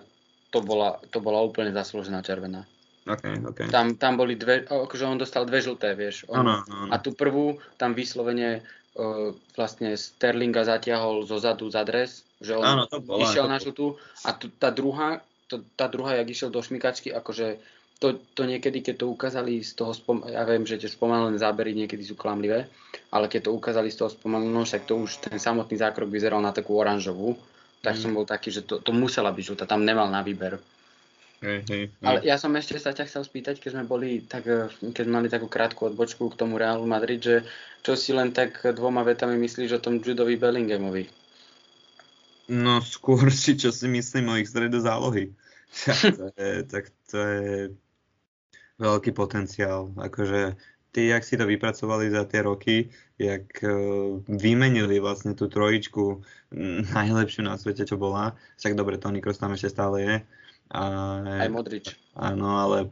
to bola, to bola úplne zaslúžená červená. Okay, okay. Tam, tam boli dve, akože on dostal dve žlté, vieš. On, ano, ano. A tú prvú tam vyslovene uh, vlastne Sterlinga zatiahol zo zadu za dres, že on ano, to bola, išiel to... na žltú a tu, tá druhá, to, tá druhá, jak išiel do šmikačky, akože to, to niekedy, keď to ukázali z toho, spom- ja viem, že tie spomalené zábery niekedy sú klamlivé, ale keď to ukázali z toho spomaleného, však to už ten samotný zákrok vyzeral na takú oranžovú, tak mm. som bol taký, že to, to musela byť žltá, tam nemal na výber. Hey, hey. Ale ja som ešte sa ťa chcel spýtať, keď sme boli, tak, eh, keď mali takú krátku odbočku k tomu Realu Madrid, že čo si len tak dvoma vetami myslíš o tom Judovi Bellinghamovi? No skôr si, čo si myslím o ich stredu zálohy. tak to je, tak to je veľký potenciál. Akože tí, jak si to vypracovali za tie roky, jak uh, vymenili vlastne tú trojičku najlepšiu na svete, čo bola. Však dobre, Tony Kroos tam ešte stále je. A, Aj Modrič. Áno, ale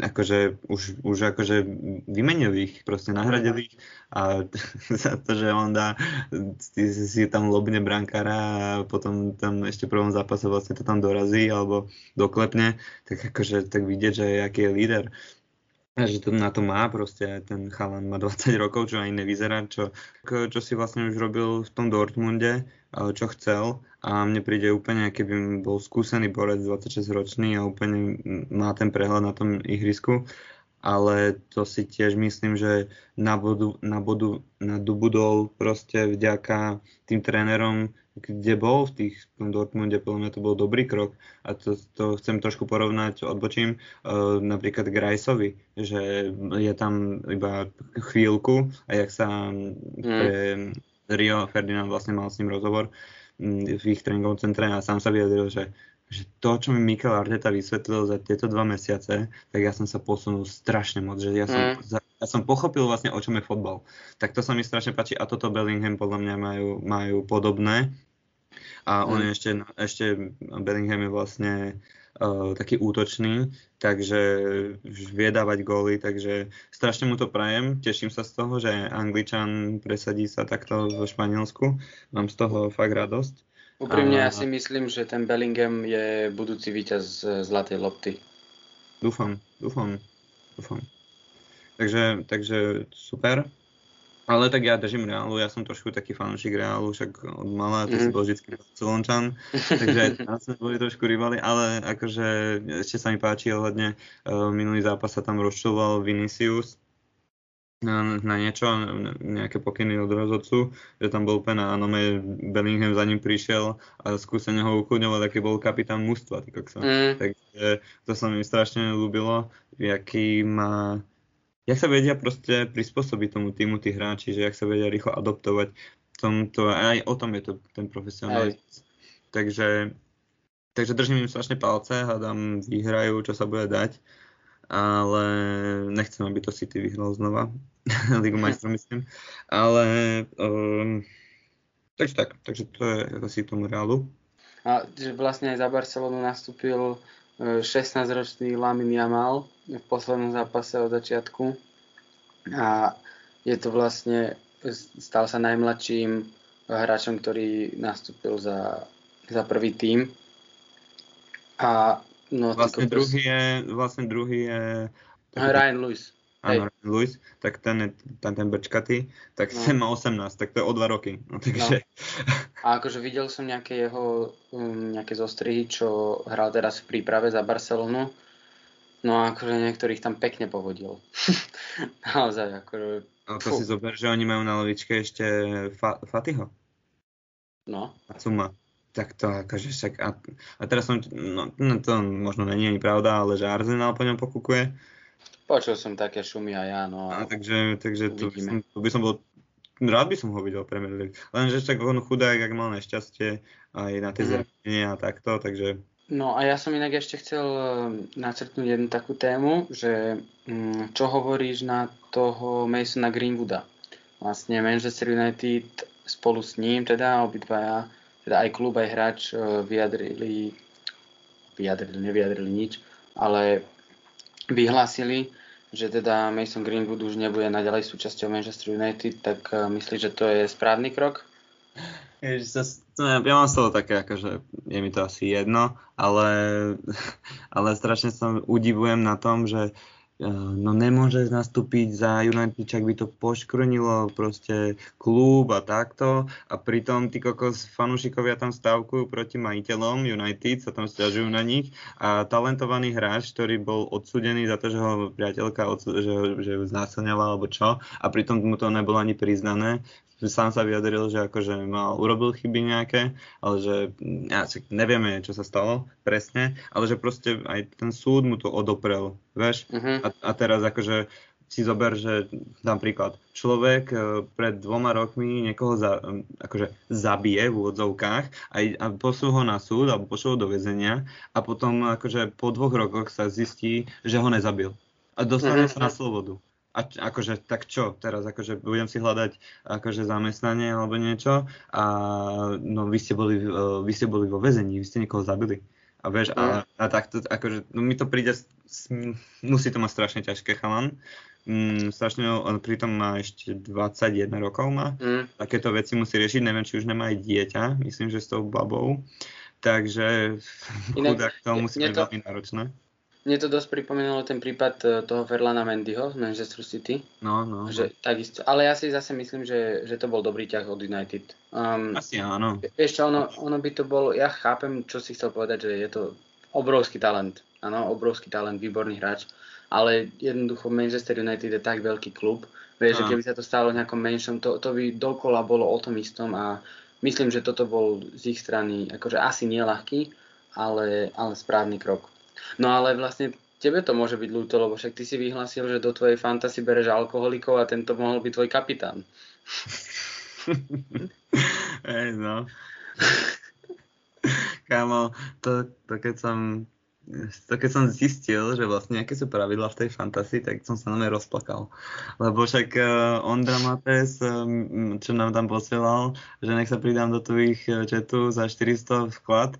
akože už, už akože vymenili ich, proste nahradili ich a za to, že on dá, si, si tam lobne brankára a potom tam ešte v prvom zápase vlastne to tam dorazí alebo doklepne, tak akože tak vidieť, že aký je líder. A že to na to má proste, ten chalan má 20 rokov, čo ani nevyzerá, čo, čo si vlastne už robil v tom Dortmunde, čo chcel. A mne príde úplne, keby bol skúsený borec 26 ročný a úplne má ten prehľad na tom ihrisku, ale to si tiež myslím, že nabodu, nabodu, nadobudol proste vďaka tým trénerom, kde bol v tých v tom Dortmunde, podľa mňa to bol dobrý krok. A to, to chcem trošku porovnať, odbočím, uh, napríklad k Rajsovi, že je tam iba chvíľku a jak sa mm. Rio Ferdinand vlastne mal s ním rozhovor mm, v ich tréningovom centre a sám sa vyjadril, že že to, čo mi Mikel Arteta vysvetlil za tieto dva mesiace, tak ja som sa posunul strašne moc, že ja som, mm. ja som pochopil vlastne, o čom je fotbal. Tak to sa mi strašne páči a toto Bellingham podľa mňa majú, majú podobné. A on mm. ešte, ešte, Bellingham je vlastne uh, taký útočný, takže vie dávať góly, takže strašne mu to prajem. Teším sa z toho, že Angličan presadí sa takto vo Španielsku. Mám z toho fakt radosť. Úprimne ja si myslím, že ten Bellingham je budúci víťaz Zlatej lopty. Dúfam, dúfam, dúfam. Takže, takže super. Ale tak ja držím Reálu, ja som trošku taký fanúšik Reálu, však od malá, ty mm. si mhm. bol vždy Barcelončan, takže aj tam sme boli trošku rivali, ale akože ešte sa mi páči ohľadne, uh, minulý zápas sa tam rozčuloval Vinicius, na, na niečo, nejaké pokyny od rozhodcu, že tam bol úplne áno, Bellingham za ním prišiel a skúsene ho ukludňoval, aký bol kapitán mužstva. Mm. Takže to sa mi strašne ľúbilo, jaký má jak sa vedia proste prispôsobiť tomu týmu tí hráči, že jak sa vedia rýchlo adoptovať tomto, aj o tom je to ten profesionalizmus. Takže, takže držím im strašne palce, hádam, vyhrajú, čo sa bude dať ale nechcem, aby to City vyhral znova, Ligu majstrov myslím, ale um, takže tak, takže to je asi tomu reálu. A že vlastne aj za Barcelonu nastúpil 16-ročný e, Lamin Jamal v poslednom zápase od začiatku. A je to vlastne, stal sa najmladším hráčom, ktorý nastúpil za, za prvý tím. A No, vlastne, druhý je, vlastne druhý je... Ryan Lewis. Áno, Lewis, tak ten ten, ten brčkatý, tak no. ten má 18, tak to je o 2 roky. No, takže... no. A akože videl som nejaké jeho um, nejaké zostrihy, čo hral teraz v príprave za Barcelonu. No a akože niektorých tam pekne povodil. Naozaj, akože... No to si zober, že oni majú na lovičke ešte Fa- Fatiho. No. A Cuma tak to akože však... A, a teraz som... No, no to možno není ani pravda, ale že Arsenal po ňom pokúkuje. Počul som také šumy a ja, no. A takže, takže to by, som, to by som bol... Rád by som ho videl Premier League. Lenže však on chudák, ak mal nešťastie aj na tie mm. a takto, takže... No a ja som inak ešte chcel eh, načrtnúť jednu takú tému, že mm, čo hovoríš na toho Masona Greenwooda? Vlastne Manchester United spolu s ním, teda obidvaja teda aj klub, aj hráč e, vyjadrili, vyjadrili, nevyjadrili nič, ale vyhlásili, že teda Mason Greenwood už nebude naďalej súčasťou Manchester United, tak e, myslíš, že to je správny krok? Ja, mám z toho také, akože je mi to asi jedno, ale, ale strašne sa udivujem na tom, že no nemôže nastúpiť za United, čak by to poškrnilo proste klub a takto. A pritom tí kokos fanúšikovia tam stavkujú proti majiteľom United, sa tam stiažujú na nich. A talentovaný hráč, ktorý bol odsudený za to, že ho priateľka odsud- že, že ju znásilňovala alebo čo a pritom mu to nebolo ani priznané, sám sa vyjadril, že akože mal, urobil chyby nejaké, ale že ja, nevieme, čo sa stalo presne, ale že proste aj ten súd mu to odoprel, vieš? Uh-huh. A, a teraz akože si zober, že dám príklad, človek e, pred dvoma rokmi niekoho za, akože zabije v úvodzovkách a, a pošlú ho na súd alebo pošlú do väzenia a potom akože po dvoch rokoch sa zistí, že ho nezabil a dostane uh-huh. sa na slobodu a akože tak čo teraz, akože budem si hľadať akože zamestnanie alebo niečo a no vy ste boli, vy ste boli vo väzení, vy ste niekoho zabili. A vieš, a, a takto, akože, no mi to príde, musí to mať strašne ťažké chalan. Mm, strašne, on pritom má ešte 21 rokov má. Mm. Takéto veci musí riešiť, neviem, či už nemá aj dieťa, myslím, že s tou babou. Takže chudák to musí byť veľmi náročné. Mne to dosť pripomínalo ten prípad e, toho Verlana Mendyho z Manchester City. No, no. Že, takisto, ale ja si zase myslím, že, že to bol dobrý ťah od United. Um, Asi áno. Vieš čo, ono, ono by to bolo, ja chápem, čo si chcel povedať, že je to obrovský talent. Áno, obrovský talent, výborný hráč. Ale jednoducho Manchester United je tak veľký klub, vieš, že keby sa to stalo v nejakom menšom, to, to by dokola bolo o tom istom a myslím, že toto bol z ich strany akože asi nieľahký, ale, ale správny krok. No ale vlastne tebe to môže byť ľúto, lebo však ty si vyhlásil, že do tvojej fantasy bereš alkoholikov a tento mohol byť tvoj kapitán. Hej, no. Kámo, to, to keď som to keď som zistil, že vlastne aké sú pravidla v tej fantasy, tak som sa na rozplakal. Lebo však uh, Ondra Mates, um, čo nám tam posielal, že nech sa pridám do tvojich četu za 400 vklad,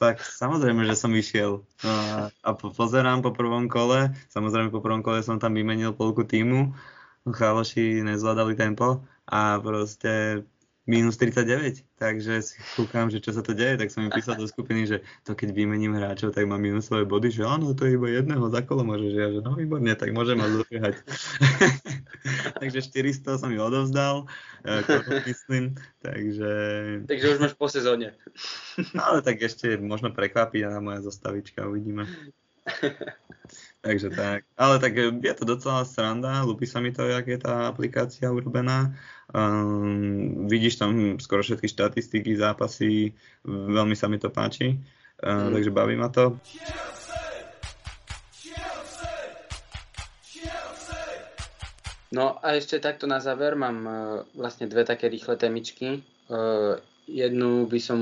tak samozrejme, že som išiel. No a, a po, pozerám po prvom kole, samozrejme po prvom kole som tam vymenil polku týmu, cháloši nezvládali tempo. A proste minus 39, takže si kúkam, že čo sa to deje, tak som im písal do skupiny, že to keď vymením hráčov, tak mám minusové body, že áno, to je iba jedného za kolo môžeš, ja, že no výborne, tak môžem ma dobiehať. takže 400 som ju odovzdal, e, myslím, takže... Takže už máš po sezóne. no, ale tak ešte možno prekvapí na moja zostavička, uvidíme. Takže tak. Ale tak je to docela sranda, ľúbi sa mi to, jak je tá aplikácia urobená. Um, vidíš tam skoro všetky štatistiky, zápasy, veľmi sa mi to páči, uh, mm. takže baví ma to. No a ešte takto na záver mám uh, vlastne dve také rýchle témičky. Uh, jednu by som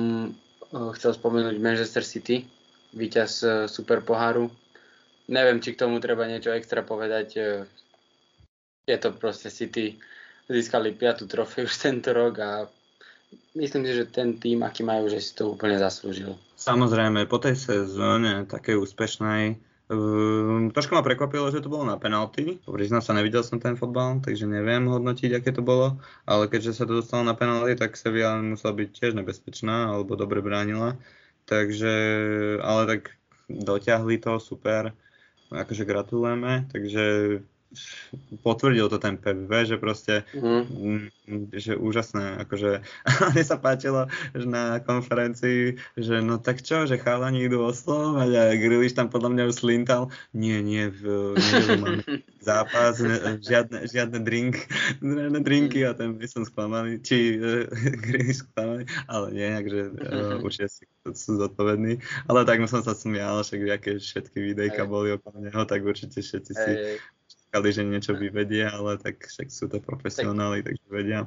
uh, chcel spomenúť Manchester City, víťaz uh, Super poháru neviem, či k tomu treba niečo extra povedať. E, je to proste City, získali piatú trofej už tento rok a myslím si, že ten tým, aký majú, že si to úplne zaslúžil. Samozrejme, po tej sezóne takej úspešnej Um, trošku ma prekvapilo, že to bolo na penalty. Priznám sa, nevidel som ten fotbal, takže neviem hodnotiť, aké to bolo. Ale keďže sa to dostalo na penalty, tak Sevilla musela byť tiež nebezpečná, alebo dobre bránila. Takže, ale tak dotiahli to, super akože gratulujeme, takže potvrdil to ten PVV, že proste, mm. že úžasné, akože mne sa páčilo, že na konferencii, že no tak čo, že chalani idú oslovať a Griliš tam podľa mňa už slintal, nie, nie, v máme zápas, ne, žiadne, žiadne drink, žiadne drinky a ten by som sklamaný, či uh, Griliš sklamaný, ale nie, takže uh, určite si sú zodpovední, ale tak som sa smial, však aké všetky videjka boli okolo neho, tak určite všetci si čakali, že niečo vyvedie, ale tak však sú to profesionáli, tak, takže vedia.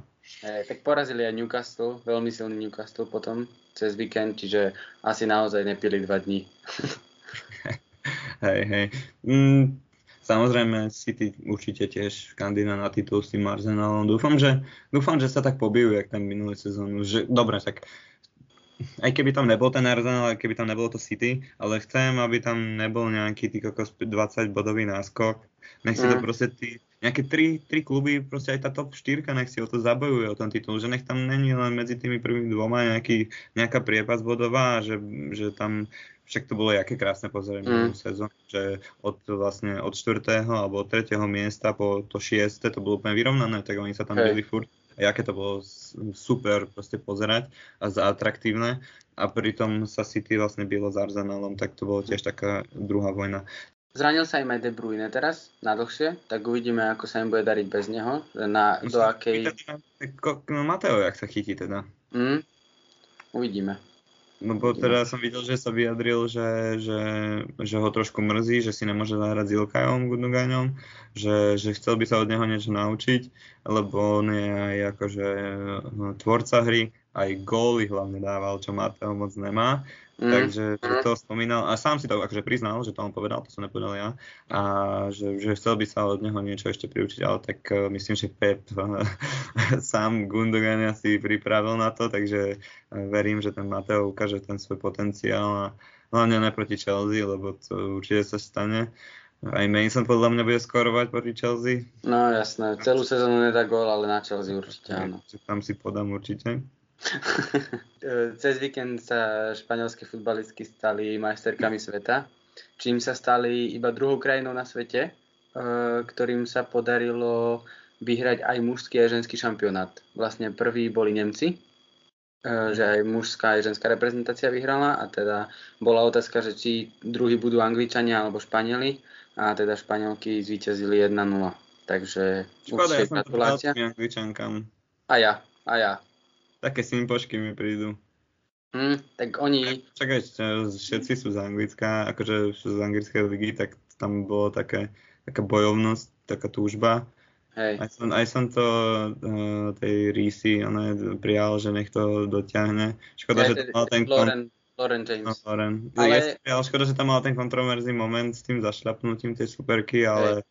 Hej, tak porazili aj Newcastle, veľmi silný Newcastle potom cez víkend, čiže asi naozaj nepili dva dní. hej, hej. Mm, samozrejme City určite tiež kandidát na titul s tým Arsenalom. Dúfam, že, dúfam, že sa tak pobijú, jak ten minulý sezónu. Že, dobre, tak aj keby tam nebol ten Arsenal, aj keby tam nebolo to City, ale chcem, aby tam nebol nejaký tý 20 bodový náskok. Nech si mm. to proste tí, nejaké tri, tri kluby, proste aj tá top 4, nech si o to zabojuje, o ten titul, že nech tam není len medzi tými prvými dvoma nejaký, nejaká priepas bodová, že, že tam však to bolo jaké krásne pozrieť mm. sezónu, že od vlastne od 4. alebo od 3. miesta po to 6. to bolo úplne vyrovnané, tak oni sa tam hey. furt a aké to bolo super proste pozerať a atraktívne a pritom sa City vlastne bylo s Arsenalom, tak to bolo tiež taká druhá vojna. Zranil sa im aj De Bruyne teraz, na dlhšie, tak uvidíme, ako sa im bude dariť bez neho, na, do akej... Mateo, jak sa chytí teda. Mm, uvidíme. No bo teda som videl, že sa vyjadril, že, že, že ho trošku mrzí, že si nemôže zahrať s Ilkajom Gundoganom, že, že chcel by sa od neho niečo naučiť, lebo on je aj akože no, tvorca hry, aj góly hlavne dával, čo Mateo moc nemá. Mm. Takže že to spomínal a sám si to akože priznal, že to on povedal, to som nepovedal ja a že, že chcel by sa od neho niečo ešte priučiť, ale tak uh, myslím, že Pep sám Gundogania si pripravil na to, takže uh, verím, že ten Mateo ukáže ten svoj potenciál a hlavne ne proti Chelsea, lebo to určite sa stane. Aj Mason podľa mňa bude skorovať proti Chelsea. No jasné, celú sezónu nedá gól, ale na Chelsea určite áno. Tam si podám určite. Cez víkend sa španielské futbalistky stali majsterkami sveta. čím sa stali iba druhou krajinou na svete, ktorým sa podarilo vyhrať aj mužský a ženský šampionát. Vlastne prvý boli Nemci, že aj mužská aj ženská reprezentácia vyhrala a teda bola otázka, že či druhý budú Angličania alebo Španieli a teda Španielky zvíťazili 1-0. Takže Škoda, ja gratulácia. Angličankám. A ja, a ja. Také sympočky mi prídu. Hm, tak oni... Čakaj, všetci sú z Anglická, akože sú z anglickej ligy, tak tam bolo také, taká bojovnosť, taká túžba Hej. Aj som, aj som to uh, tej Rísi ona prijal, že nech to dotiahne. Škoda, že to mal ten... Lauren, Lauren James. No, Lauren. Ale... Ja, škoda, že tam mal ten kontroverzný moment s tým zašľapnutím tej superky, ale... Hej.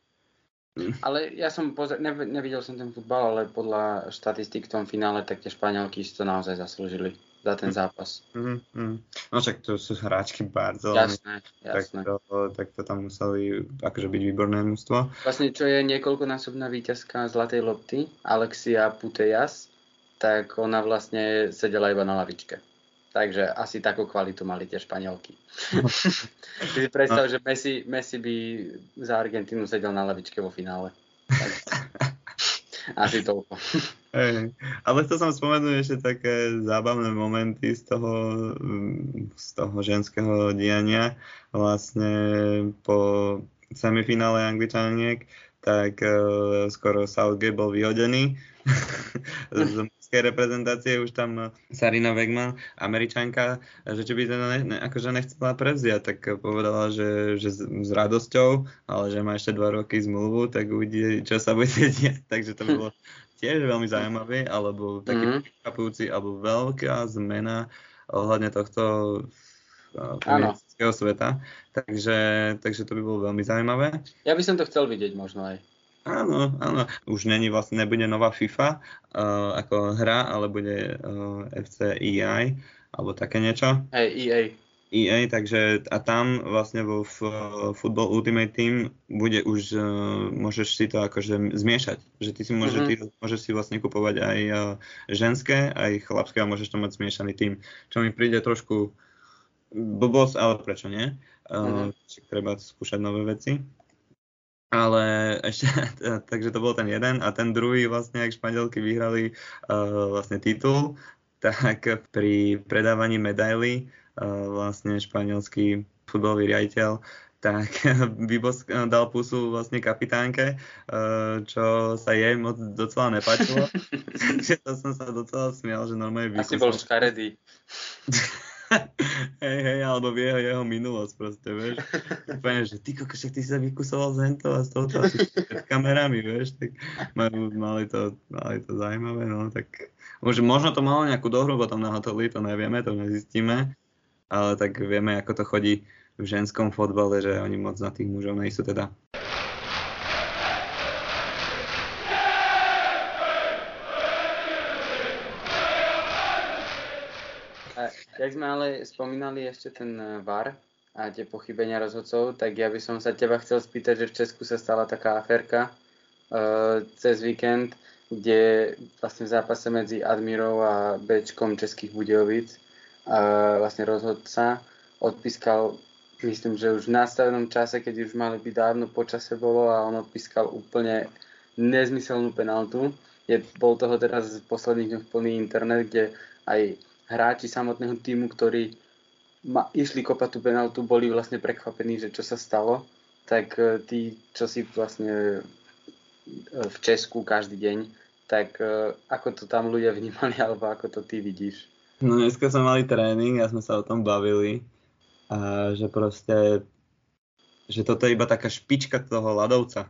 Ale ja som pozor, ne, nevidel som ten futbal, ale podľa štatistík v tom finále, tak tie Španielky si to naozaj zaslúžili za ten zápas. Mm-hmm. No však to sú hráčky bardzo. Jasné, jasné. Tak to, tak to tam museli akože byť výborné mústvo. Vlastne čo je niekoľkonásobná víťazka Zlatej lopty, Alexia Putejas, tak ona vlastne sedela iba na lavičke. Takže asi takú kvalitu mali tie Španielky. si predstav, no. že Messi, Messi by za Argentínu sedel na lavičke vo finále. Asi toľko. Hey, ale chcel som spomenúť ešte také zábavné momenty z toho, z toho ženského diania. Vlastne po semifinále Angličaniek, tak uh, skoro Southgate bol vyhodený z českej reprezentácie už tam Sarina Wegman, američanka, že či by to ne, ne, akože nechcela prevziať, tak povedala, že, že s, s radosťou, ale že má ešte dva roky zmluvu, tak uvidí, čo sa bude diať. Takže to bolo tiež veľmi zaujímavé, alebo taký mm-hmm. alebo veľká zmena ohľadne tohto politického sveta. Takže, takže to by bolo veľmi zaujímavé. Ja by som to chcel vidieť možno aj. Áno, áno. Už není vlastne, nebude nová FIFA uh, ako hra, ale bude uh, FC EI alebo také niečo. Hej, EA. EA, takže a tam vlastne vo f, Football Ultimate Team bude už, uh, môžeš si to akože zmiešať, že ty si môžeš, mm-hmm. ty môžeš si vlastne kupovať aj uh, ženské, aj chlapské a môžeš to mať zmiešaný tým, čo mi príde trošku blbosť, ale prečo nie? Uh, mm-hmm. Treba skúšať nové veci. Ale ešte, takže to bol ten jeden a ten druhý vlastne, ak Španielky vyhrali uh, vlastne titul, tak pri predávaní medaily uh, vlastne španielský futbalový riaditeľ tak Bibos dal pusu vlastne kapitánke, uh, čo sa jej moc docela nepáčilo. Takže to som sa docela smial, že normálne. Asi bol škaredý. hej, hej, alebo v jeho, minulosť proste, vieš. Úplne, že ty kokos, ty si sa vykusoval z hento a z tohoto asi pred kamerami, vieš, tak majú, mali, to, mali to zaujímavé, no, tak možno, možno to malo nejakú dohru potom na hoteli, to nevieme, to nezistíme, ale tak vieme, ako to chodí v ženskom fotbale, že oni moc na tých mužov nejsú teda. Jak sme ale spomínali ešte ten eh, VAR a tie pochybenia rozhodcov, tak ja by som sa teba chcel spýtať, že v Česku sa stala taká aférka uh, cez víkend, kde vlastne v zápase medzi Admirou a Bčkom Českých Budějovic uh, vlastne rozhodca odpískal, myslím, že už v nastavenom čase, keď už mali byť dávno počase bolo a on odpískal úplne nezmyselnú penaltu. Je, bol toho teraz v posledných dňoch plný internet, kde aj hráči samotného týmu, ktorí ma, išli kopať tú penaltu, boli vlastne prekvapení, že čo sa stalo, tak e, tí, čo si vlastne e, v Česku každý deň, tak e, ako to tam ľudia vnímali, alebo ako to ty vidíš? No dneska sme mali tréning a sme sa o tom bavili a že proste že toto je iba taká špička toho ľadovca,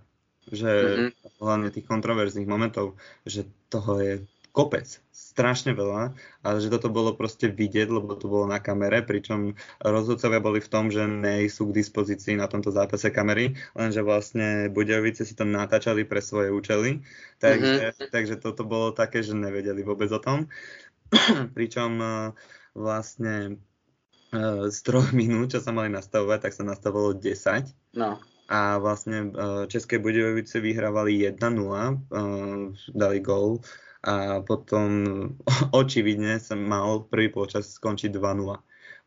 že mm-hmm. hlavne tých kontroverzných momentov, že toho je kopec, strašne veľa, ale že toto bolo proste vidieť, lebo to bolo na kamere, pričom rozhodcovia boli v tom, že nejsú k dispozícii na tomto zápase kamery, lenže vlastne Budejovice si to natáčali pre svoje účely, takže, mm-hmm. takže toto bolo také, že nevedeli vôbec o tom. pričom e, vlastne e, z troch minút, čo sa mali nastavovať, tak sa nastavovalo 10. No a vlastne e, České Budejovice vyhrávali 1-0, dali gól a potom očividne som mal prvý počas skončiť 2-0.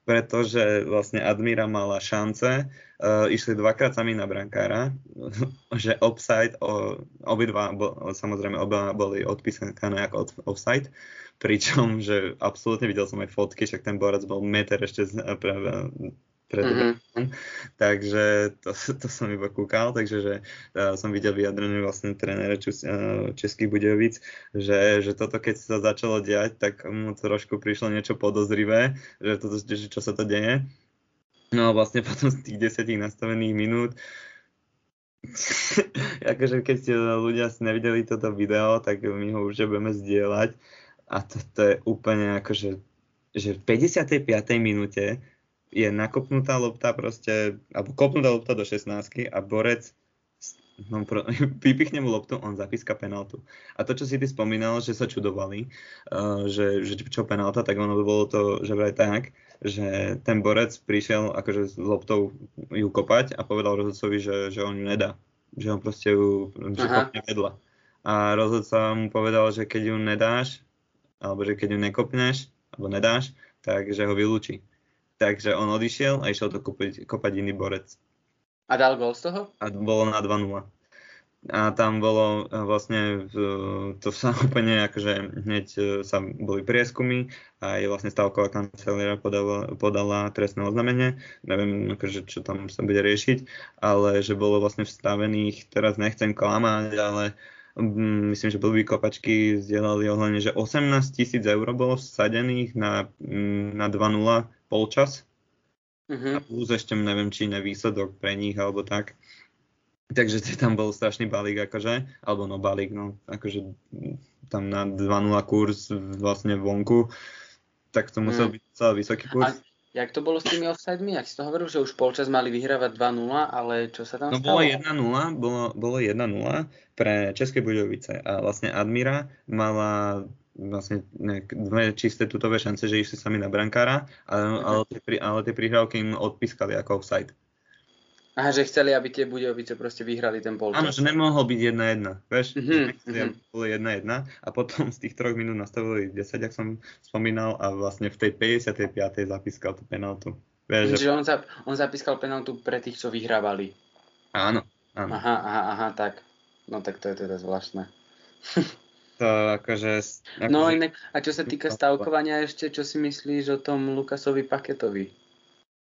pretože vlastne Admira mala šance, uh, išli dvakrát sami na brankára, že offside, obidva, samozrejme oba boli odpísané ako offside, pričom, že absolútne videl som aj fotky, však ten borec bol meter ešte z, pre, pred mm-hmm. Takže to, to som iba kúkal, takže že uh, som videl vyjadrenie vlastne trénera Čus, uh, Českých Budejovic, že, že toto keď sa začalo diať, tak mu trošku prišlo niečo podozrivé, že, to, že čo sa to deje. No a vlastne potom z tých desetich nastavených minút akože keď ľudia si nevideli toto video, tak my ho už budeme zdieľať a to, to je úplne akože že v 55. minúte je nakopnutá lopta proste, alebo kopnutá lopta do 16 a borec no, pro, vypichne mu loptu, on zapíska penaltu. A to, čo si ty spomínal, že sa čudovali, uh, že, že čo penalta, tak ono by bolo to, že vraj tak, že ten borec prišiel akože s loptou ju kopať a povedal rozhodcovi, že, že on ju nedá. Že on proste ju že kopne vedľa. A rozhodca mu povedal, že keď ju nedáš, alebo že keď ju nekopneš, alebo nedáš, tak že ho vylúči. Takže on odišiel a išiel to kopať, kopať iný borec. A dal gol z toho? A bolo na 2-0. A tam bolo e, vlastne, to sa úplne akože hneď e, sa boli prieskumy a je vlastne stavková kancelária podala, podala trestné oznámenie. Neviem, akože, čo tam sa bude riešiť, ale že bolo vlastne vstavených, teraz nechcem klamať, ale myslím, že blbí kopačky zdieľali ohľadne, že 18 tisíc eur bolo vsadených na, na 2-0 polčas. Uh-huh. A plus ešte neviem, či na výsledok pre nich alebo tak. Takže tam bol strašný balík akože, alebo no balík, no akože tam na 2-0 kurz vlastne vonku, tak to musel mm. byť celý vysoký kurz. A jak to bolo s tými offsidemi? Jak si to hovoril, že už polčas mali vyhrávať 2-0, ale čo sa tam no, stalo? bolo 1-0, bolo, bolo 1-0 pre České Budovice a vlastne Admira mala vlastne dve čisté tutové šance, že išli sami na brankára, ale, okay. ale, tie, ale tie prihrávky im odpískali ako offside. Aha, že chceli, aby tie Budejovice proste vyhrali ten polčas. Áno, že nemohol byť 1-1, vieš? Mm-hmm, mm-hmm. Bolo 1-1 a potom z tých troch minút nastavili 10, ak som spomínal, a vlastne v tej 55. zapískal tú penaltu. Vieš, Čiže že... on, zap, on zapískal penaltu pre tých, čo vyhrávali. Áno, áno. Aha, aha, aha, tak. No tak to je teda zvláštne. to akože... Ako no inak, a čo sa týka stavkovania ešte, čo si myslíš o tom Lukasovi Paketovi?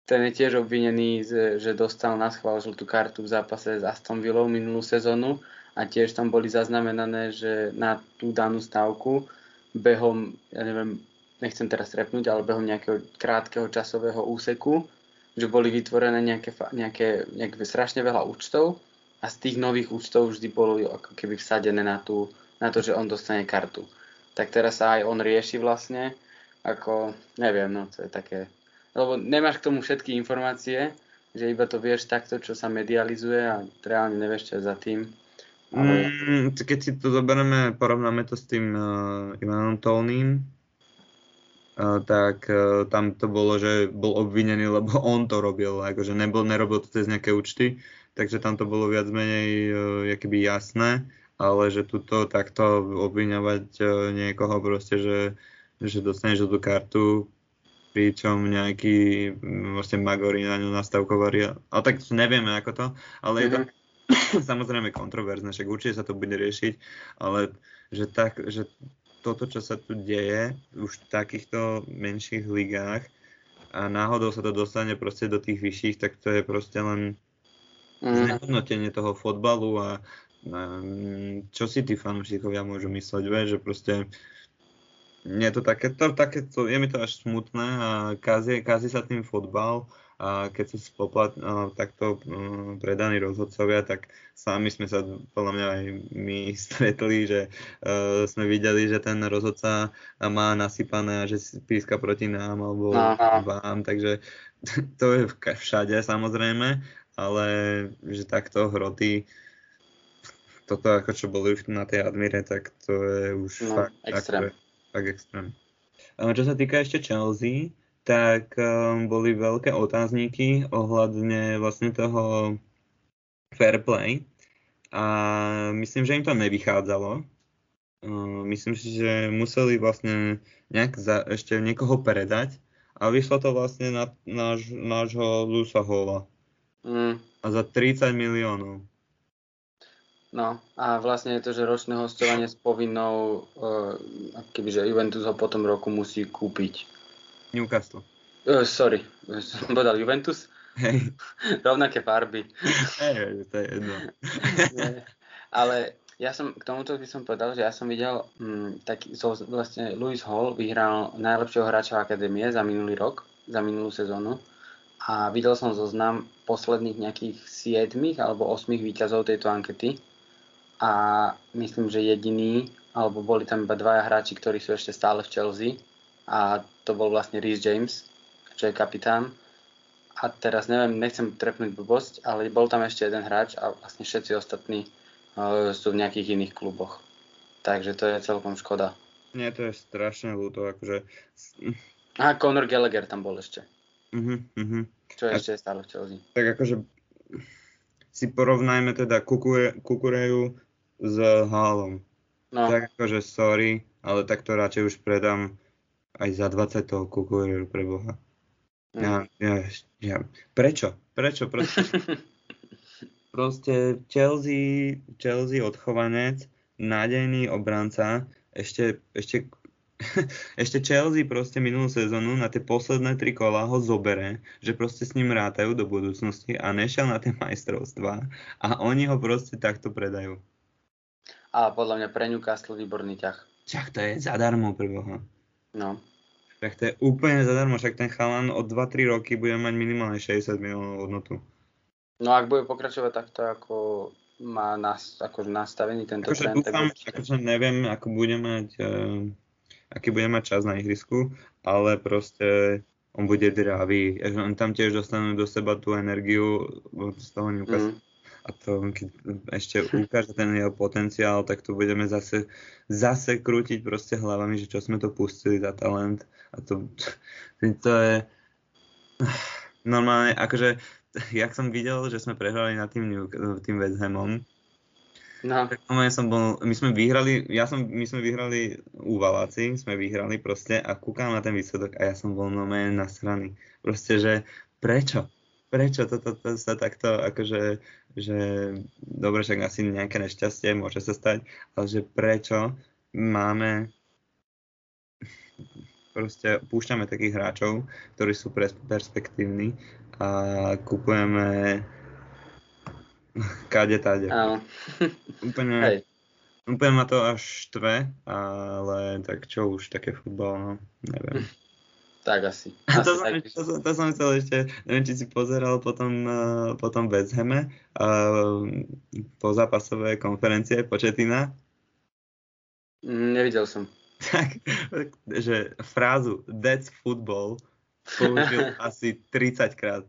Ten je tiež obvinený, že dostal na schvál žltú kartu v zápase s Aston Villou minulú sezónu a tiež tam boli zaznamenané, že na tú danú stavku behom, ja neviem, nechcem teraz trepnúť, ale behom nejakého krátkeho časového úseku, že boli vytvorené nejaké, nejaké, nejaké strašne veľa účtov a z tých nových účtov vždy boli ako keby vsadené na tú na to, že on dostane kartu. Tak teraz sa aj on rieši vlastne, ako, neviem, no to je také, lebo nemáš k tomu všetky informácie, že iba to vieš takto, čo sa medializuje a reálne nevieš, čo je za tým. Ale... Mm, keď si to zoberieme, porovnáme to s tým uh, Ivanom Tolným, uh, tak uh, tam to bolo, že bol obvinený, lebo on to robil, akože nebol, nerobil to cez nejaké účty, takže tam to bolo viac menej uh, jasné ale že tuto takto obviňovať e, niekoho proste, že, že dostaneš tú kartu, pričom nejaký vlastne magori na ňu nastavkovarí. Ale tak nevieme ako to, ale mm-hmm. je to mhm. samozrejme kontroverzné, však určite sa to bude riešiť, ale že, tak, že toto, čo sa tu deje už v takýchto menších ligách a náhodou sa to dostane proste do tých vyšších, tak to je proste len mm. znehodnotenie toho fotbalu a Ehm, čo si tí fanúšikovia môžu mysleť, vie, že proste je to také, to, také to, je mi to až smutné a kazí, kazí sa tým fotbal a keď sú spoplat, takto um, predaní rozhodcovia, tak sami sme sa podľa mňa aj my stretli, že uh, sme videli, že ten rozhodca má nasypané a že píska proti nám alebo Aha. vám, takže to je všade samozrejme, ale že takto hroty toto ako čo boli už na tej Admire, tak to je už no, fakt, extrém. Ako, fakt extrém. Čo sa týka ešte Chelsea, tak um, boli veľké otázniky ohľadne vlastne toho fair play a myslím, že im to nevychádzalo. Uh, myslím si, že museli vlastne nejak za, ešte niekoho predať A vyšlo to vlastne na náš, nášho Lusa Hola. Mm. A za 30 miliónov. No a vlastne je to, že ročné hostovanie s povinnou, uh, kebyže Juventus ho potom roku musí kúpiť. Newcastle. Uh, sorry, som povedal Juventus. Hej. Rovnaké farby. Hej, to je jedno. Ale ja som, k tomuto by som povedal, že ja som videl, mm, tak so, vlastne Louis Hall vyhral najlepšieho hráča akadémie za minulý rok, za minulú sezónu. A videl som zoznam posledných nejakých 7 alebo 8 výťazov tejto ankety. A myslím, že jediný, alebo boli tam iba dvaja hráči, ktorí sú ešte stále v Chelsea. A to bol vlastne Reece James, čo je kapitán a teraz neviem, nechcem trepnúť blbosť, ale bol tam ešte jeden hráč a vlastne všetci ostatní uh, sú v nejakých iných kluboch. Takže to je celkom škoda. Nie, to je strašne ľúto, akože... A Conor Gallagher tam bol ešte. Uh-huh, uh-huh. Čo je a, ešte stále v Chelsea. Tak akože si porovnajme teda Kukure, Kukureju s Hálom. No. Tak akože sorry, ale tak to radšej už predám aj za 20 toho Kukureju pre Boha. Mm. Ja, ja, ja, prečo? Prečo? Proste, proste Chelsea, Chelsea odchovanec, nádejný obranca, ešte, ešte, ešte Chelsea proste minulú sezónu na tie posledné tri kola ho zobere, že proste s ním rátajú do budúcnosti a nešiel na tie majstrovstvá a oni ho proste takto predajú. A podľa mňa pre Newcastle výborný ťah. Čak to je zadarmo pre Boha. No. Tak to je úplne zadarmo, však ten chalan od 2-3 roky bude mať minimálne 60 miliónov hodnotu. No ak bude pokračovať takto, ako má nás, akože nastavený tento akože trend, dúfam, tak akože neviem, ako bude mať, uh, aký bude mať čas na ihrisku, ale proste on bude dravý. On tam tiež dostanú do seba tú energiu z toho Newcastle. Mm a to keď ešte ukáže ten jeho potenciál, tak tu budeme zase, zase krútiť proste hlavami, že čo sme to pustili za talent a to, to je normálne, akože jak som videl, že sme prehrali nad tým, tým West Hamom, No. Tak som bol, my sme vyhrali, ja som, my sme vyhrali u Valáci, sme vyhrali proste a kúkam na ten výsledok a ja som bol normálne nasraný. Proste, že prečo? prečo toto to, to sa takto, akože, že dobre, však asi nejaké nešťastie môže sa stať, ale že prečo máme proste púšťame takých hráčov, ktorí sú perspektívni a kupujeme kade tade. Úplne, Hej. úplne ma to až štve, ale tak čo už, také futbal, no, neviem. Tak asi. asi to, som, tak, to, som, to som chcel ešte, neviem, či si pozeral potom, uh, potom West Hame, uh, po zápasové konferencie Početina. Mm, nevidel som. Tak, že frázu That's football použil asi 30 krát.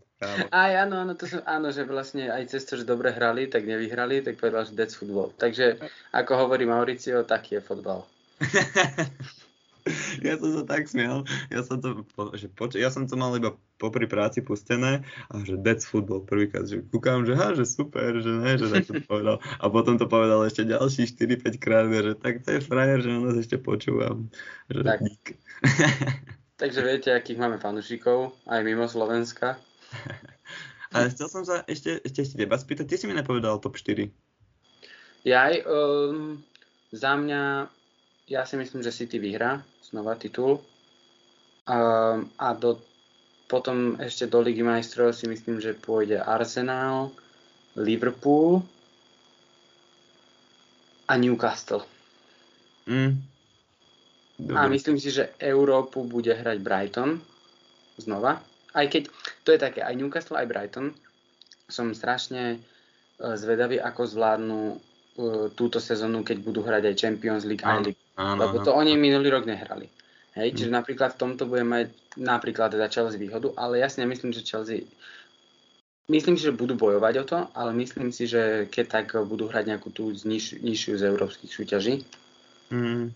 Aj áno, áno, to som, áno, že vlastne aj cez to, že dobre hrali, tak nevyhrali, tak povedal, že that's football. Takže, ako hovorí Mauricio, taký je fotbal. ja som sa tak smial, ja som to, že poč- ja som to mal iba popri práci pustené a že that's football prvýkrát, že kúkam, že ha, že super, že ne, že tak to povedal. A potom to povedal ešte ďalší 4-5 krát, že tak to je frajer, že on nás ešte počúvam. Že tak. dík. Takže viete, akých máme fanúšikov, aj mimo Slovenska. Ale chcel som sa ešte, ešte, ešte teba spýtať, ty si mi nepovedal top 4. Jaj, um, za mňa, ja si myslím, že City vyhrá znova titul. Um, a do, potom ešte do Ligy majstrov si myslím, že pôjde Arsenal, Liverpool a Newcastle. Mm. Dobre. A myslím si, že Európu bude hrať Brighton znova. Aj keď, to je také, aj Newcastle, aj Brighton. Som strašne uh, zvedavý, ako zvládnu uh, túto sezónu, keď budú hrať aj Champions League, aj League Áno, lebo to oni minulý rok nehrali. Hej, čiže napríklad v tomto bude mať napríklad teda Chelsea výhodu, ale ja si nemyslím, že Chelsea myslím si, že budú bojovať o to, ale myslím si, že keď tak budú hrať nejakú tú niž, nižšiu z európskych súťaží. Mm.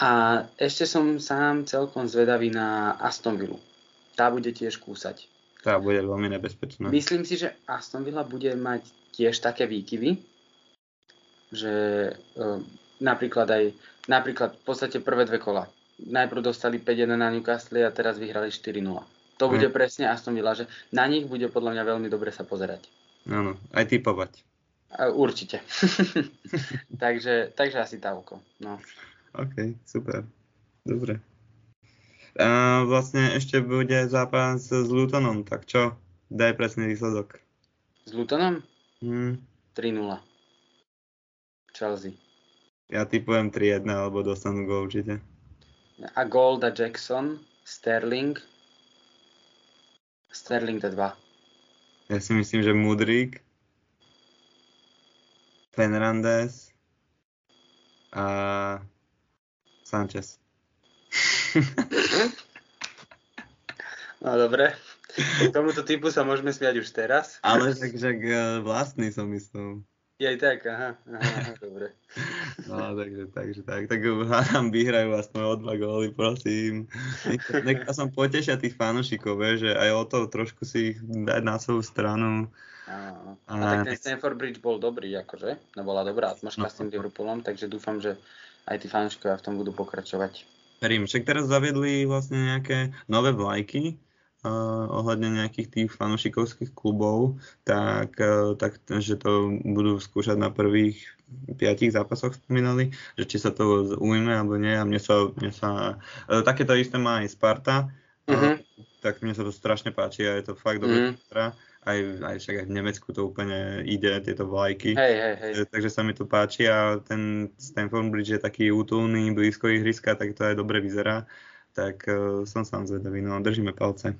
A ešte som sám celkom zvedavý na Aston Villa. Tá bude tiež kúsať. Tá bude veľmi nebezpečná. Myslím si, že Aston Villa bude mať tiež také výkyvy, že e, napríklad aj napríklad v podstate prvé dve kola najprv dostali 5-1 na Newcastle a teraz vyhrali 4-0. To bude mm. presne Aston Villa, že na nich bude podľa mňa veľmi dobre sa pozerať. Áno, aj typovať. Určite. takže, takže asi toľko. No. OK, super. Dobre. A vlastne ešte bude zápas s Lutonom, tak čo? Daj presný výsledok. S Lutonom? Hmm. 3-0. Chelsea. Ja typujem 3-1, alebo dostanú go určite. A Golda Jackson, Sterling. Sterling to 2. Ja si myslím, že Mudrik, Fernandez a Sanchez. no dobre. K tomuto typu sa môžeme smiať už teraz. Ale tak, že eh, vlastný som myslel. Je aj tak, aha, aha, dobre. No, takže, takže tak, tak hádam, vyhrajú aspoň o dva góly, prosím. Nechal som potešia tých fanošikov, že aj o to trošku si ich dať na svoju stranu. A, a tak ten Stanford Bridge bol dobrý, akože, no bola dobrá atmosféra no. s tým Liverpoolom, takže dúfam, že aj tí fanúšikovia v tom budú pokračovať. Verím, však teraz zaviedli vlastne nejaké nové vlajky, ohľadne nejakých tých fanúšikovských klubov, tak, uh, tak že to budú skúšať na prvých piatich zápasoch spomínali, že či sa to ujme alebo nie a mne sa, mne sa uh, takéto isté má aj Sparta, uh-huh. uh, tak mne sa to strašne páči a je to fakt dobré uh-huh aj, aj však aj v Nemecku to úplne ide, tieto vlajky. Hej, hej, hej. Takže sa mi to páči a ten Stanford Bridge je taký útulný, blízko ihriska, tak to aj dobre vyzerá tak uh, som sám zvedavý, no držíme palce.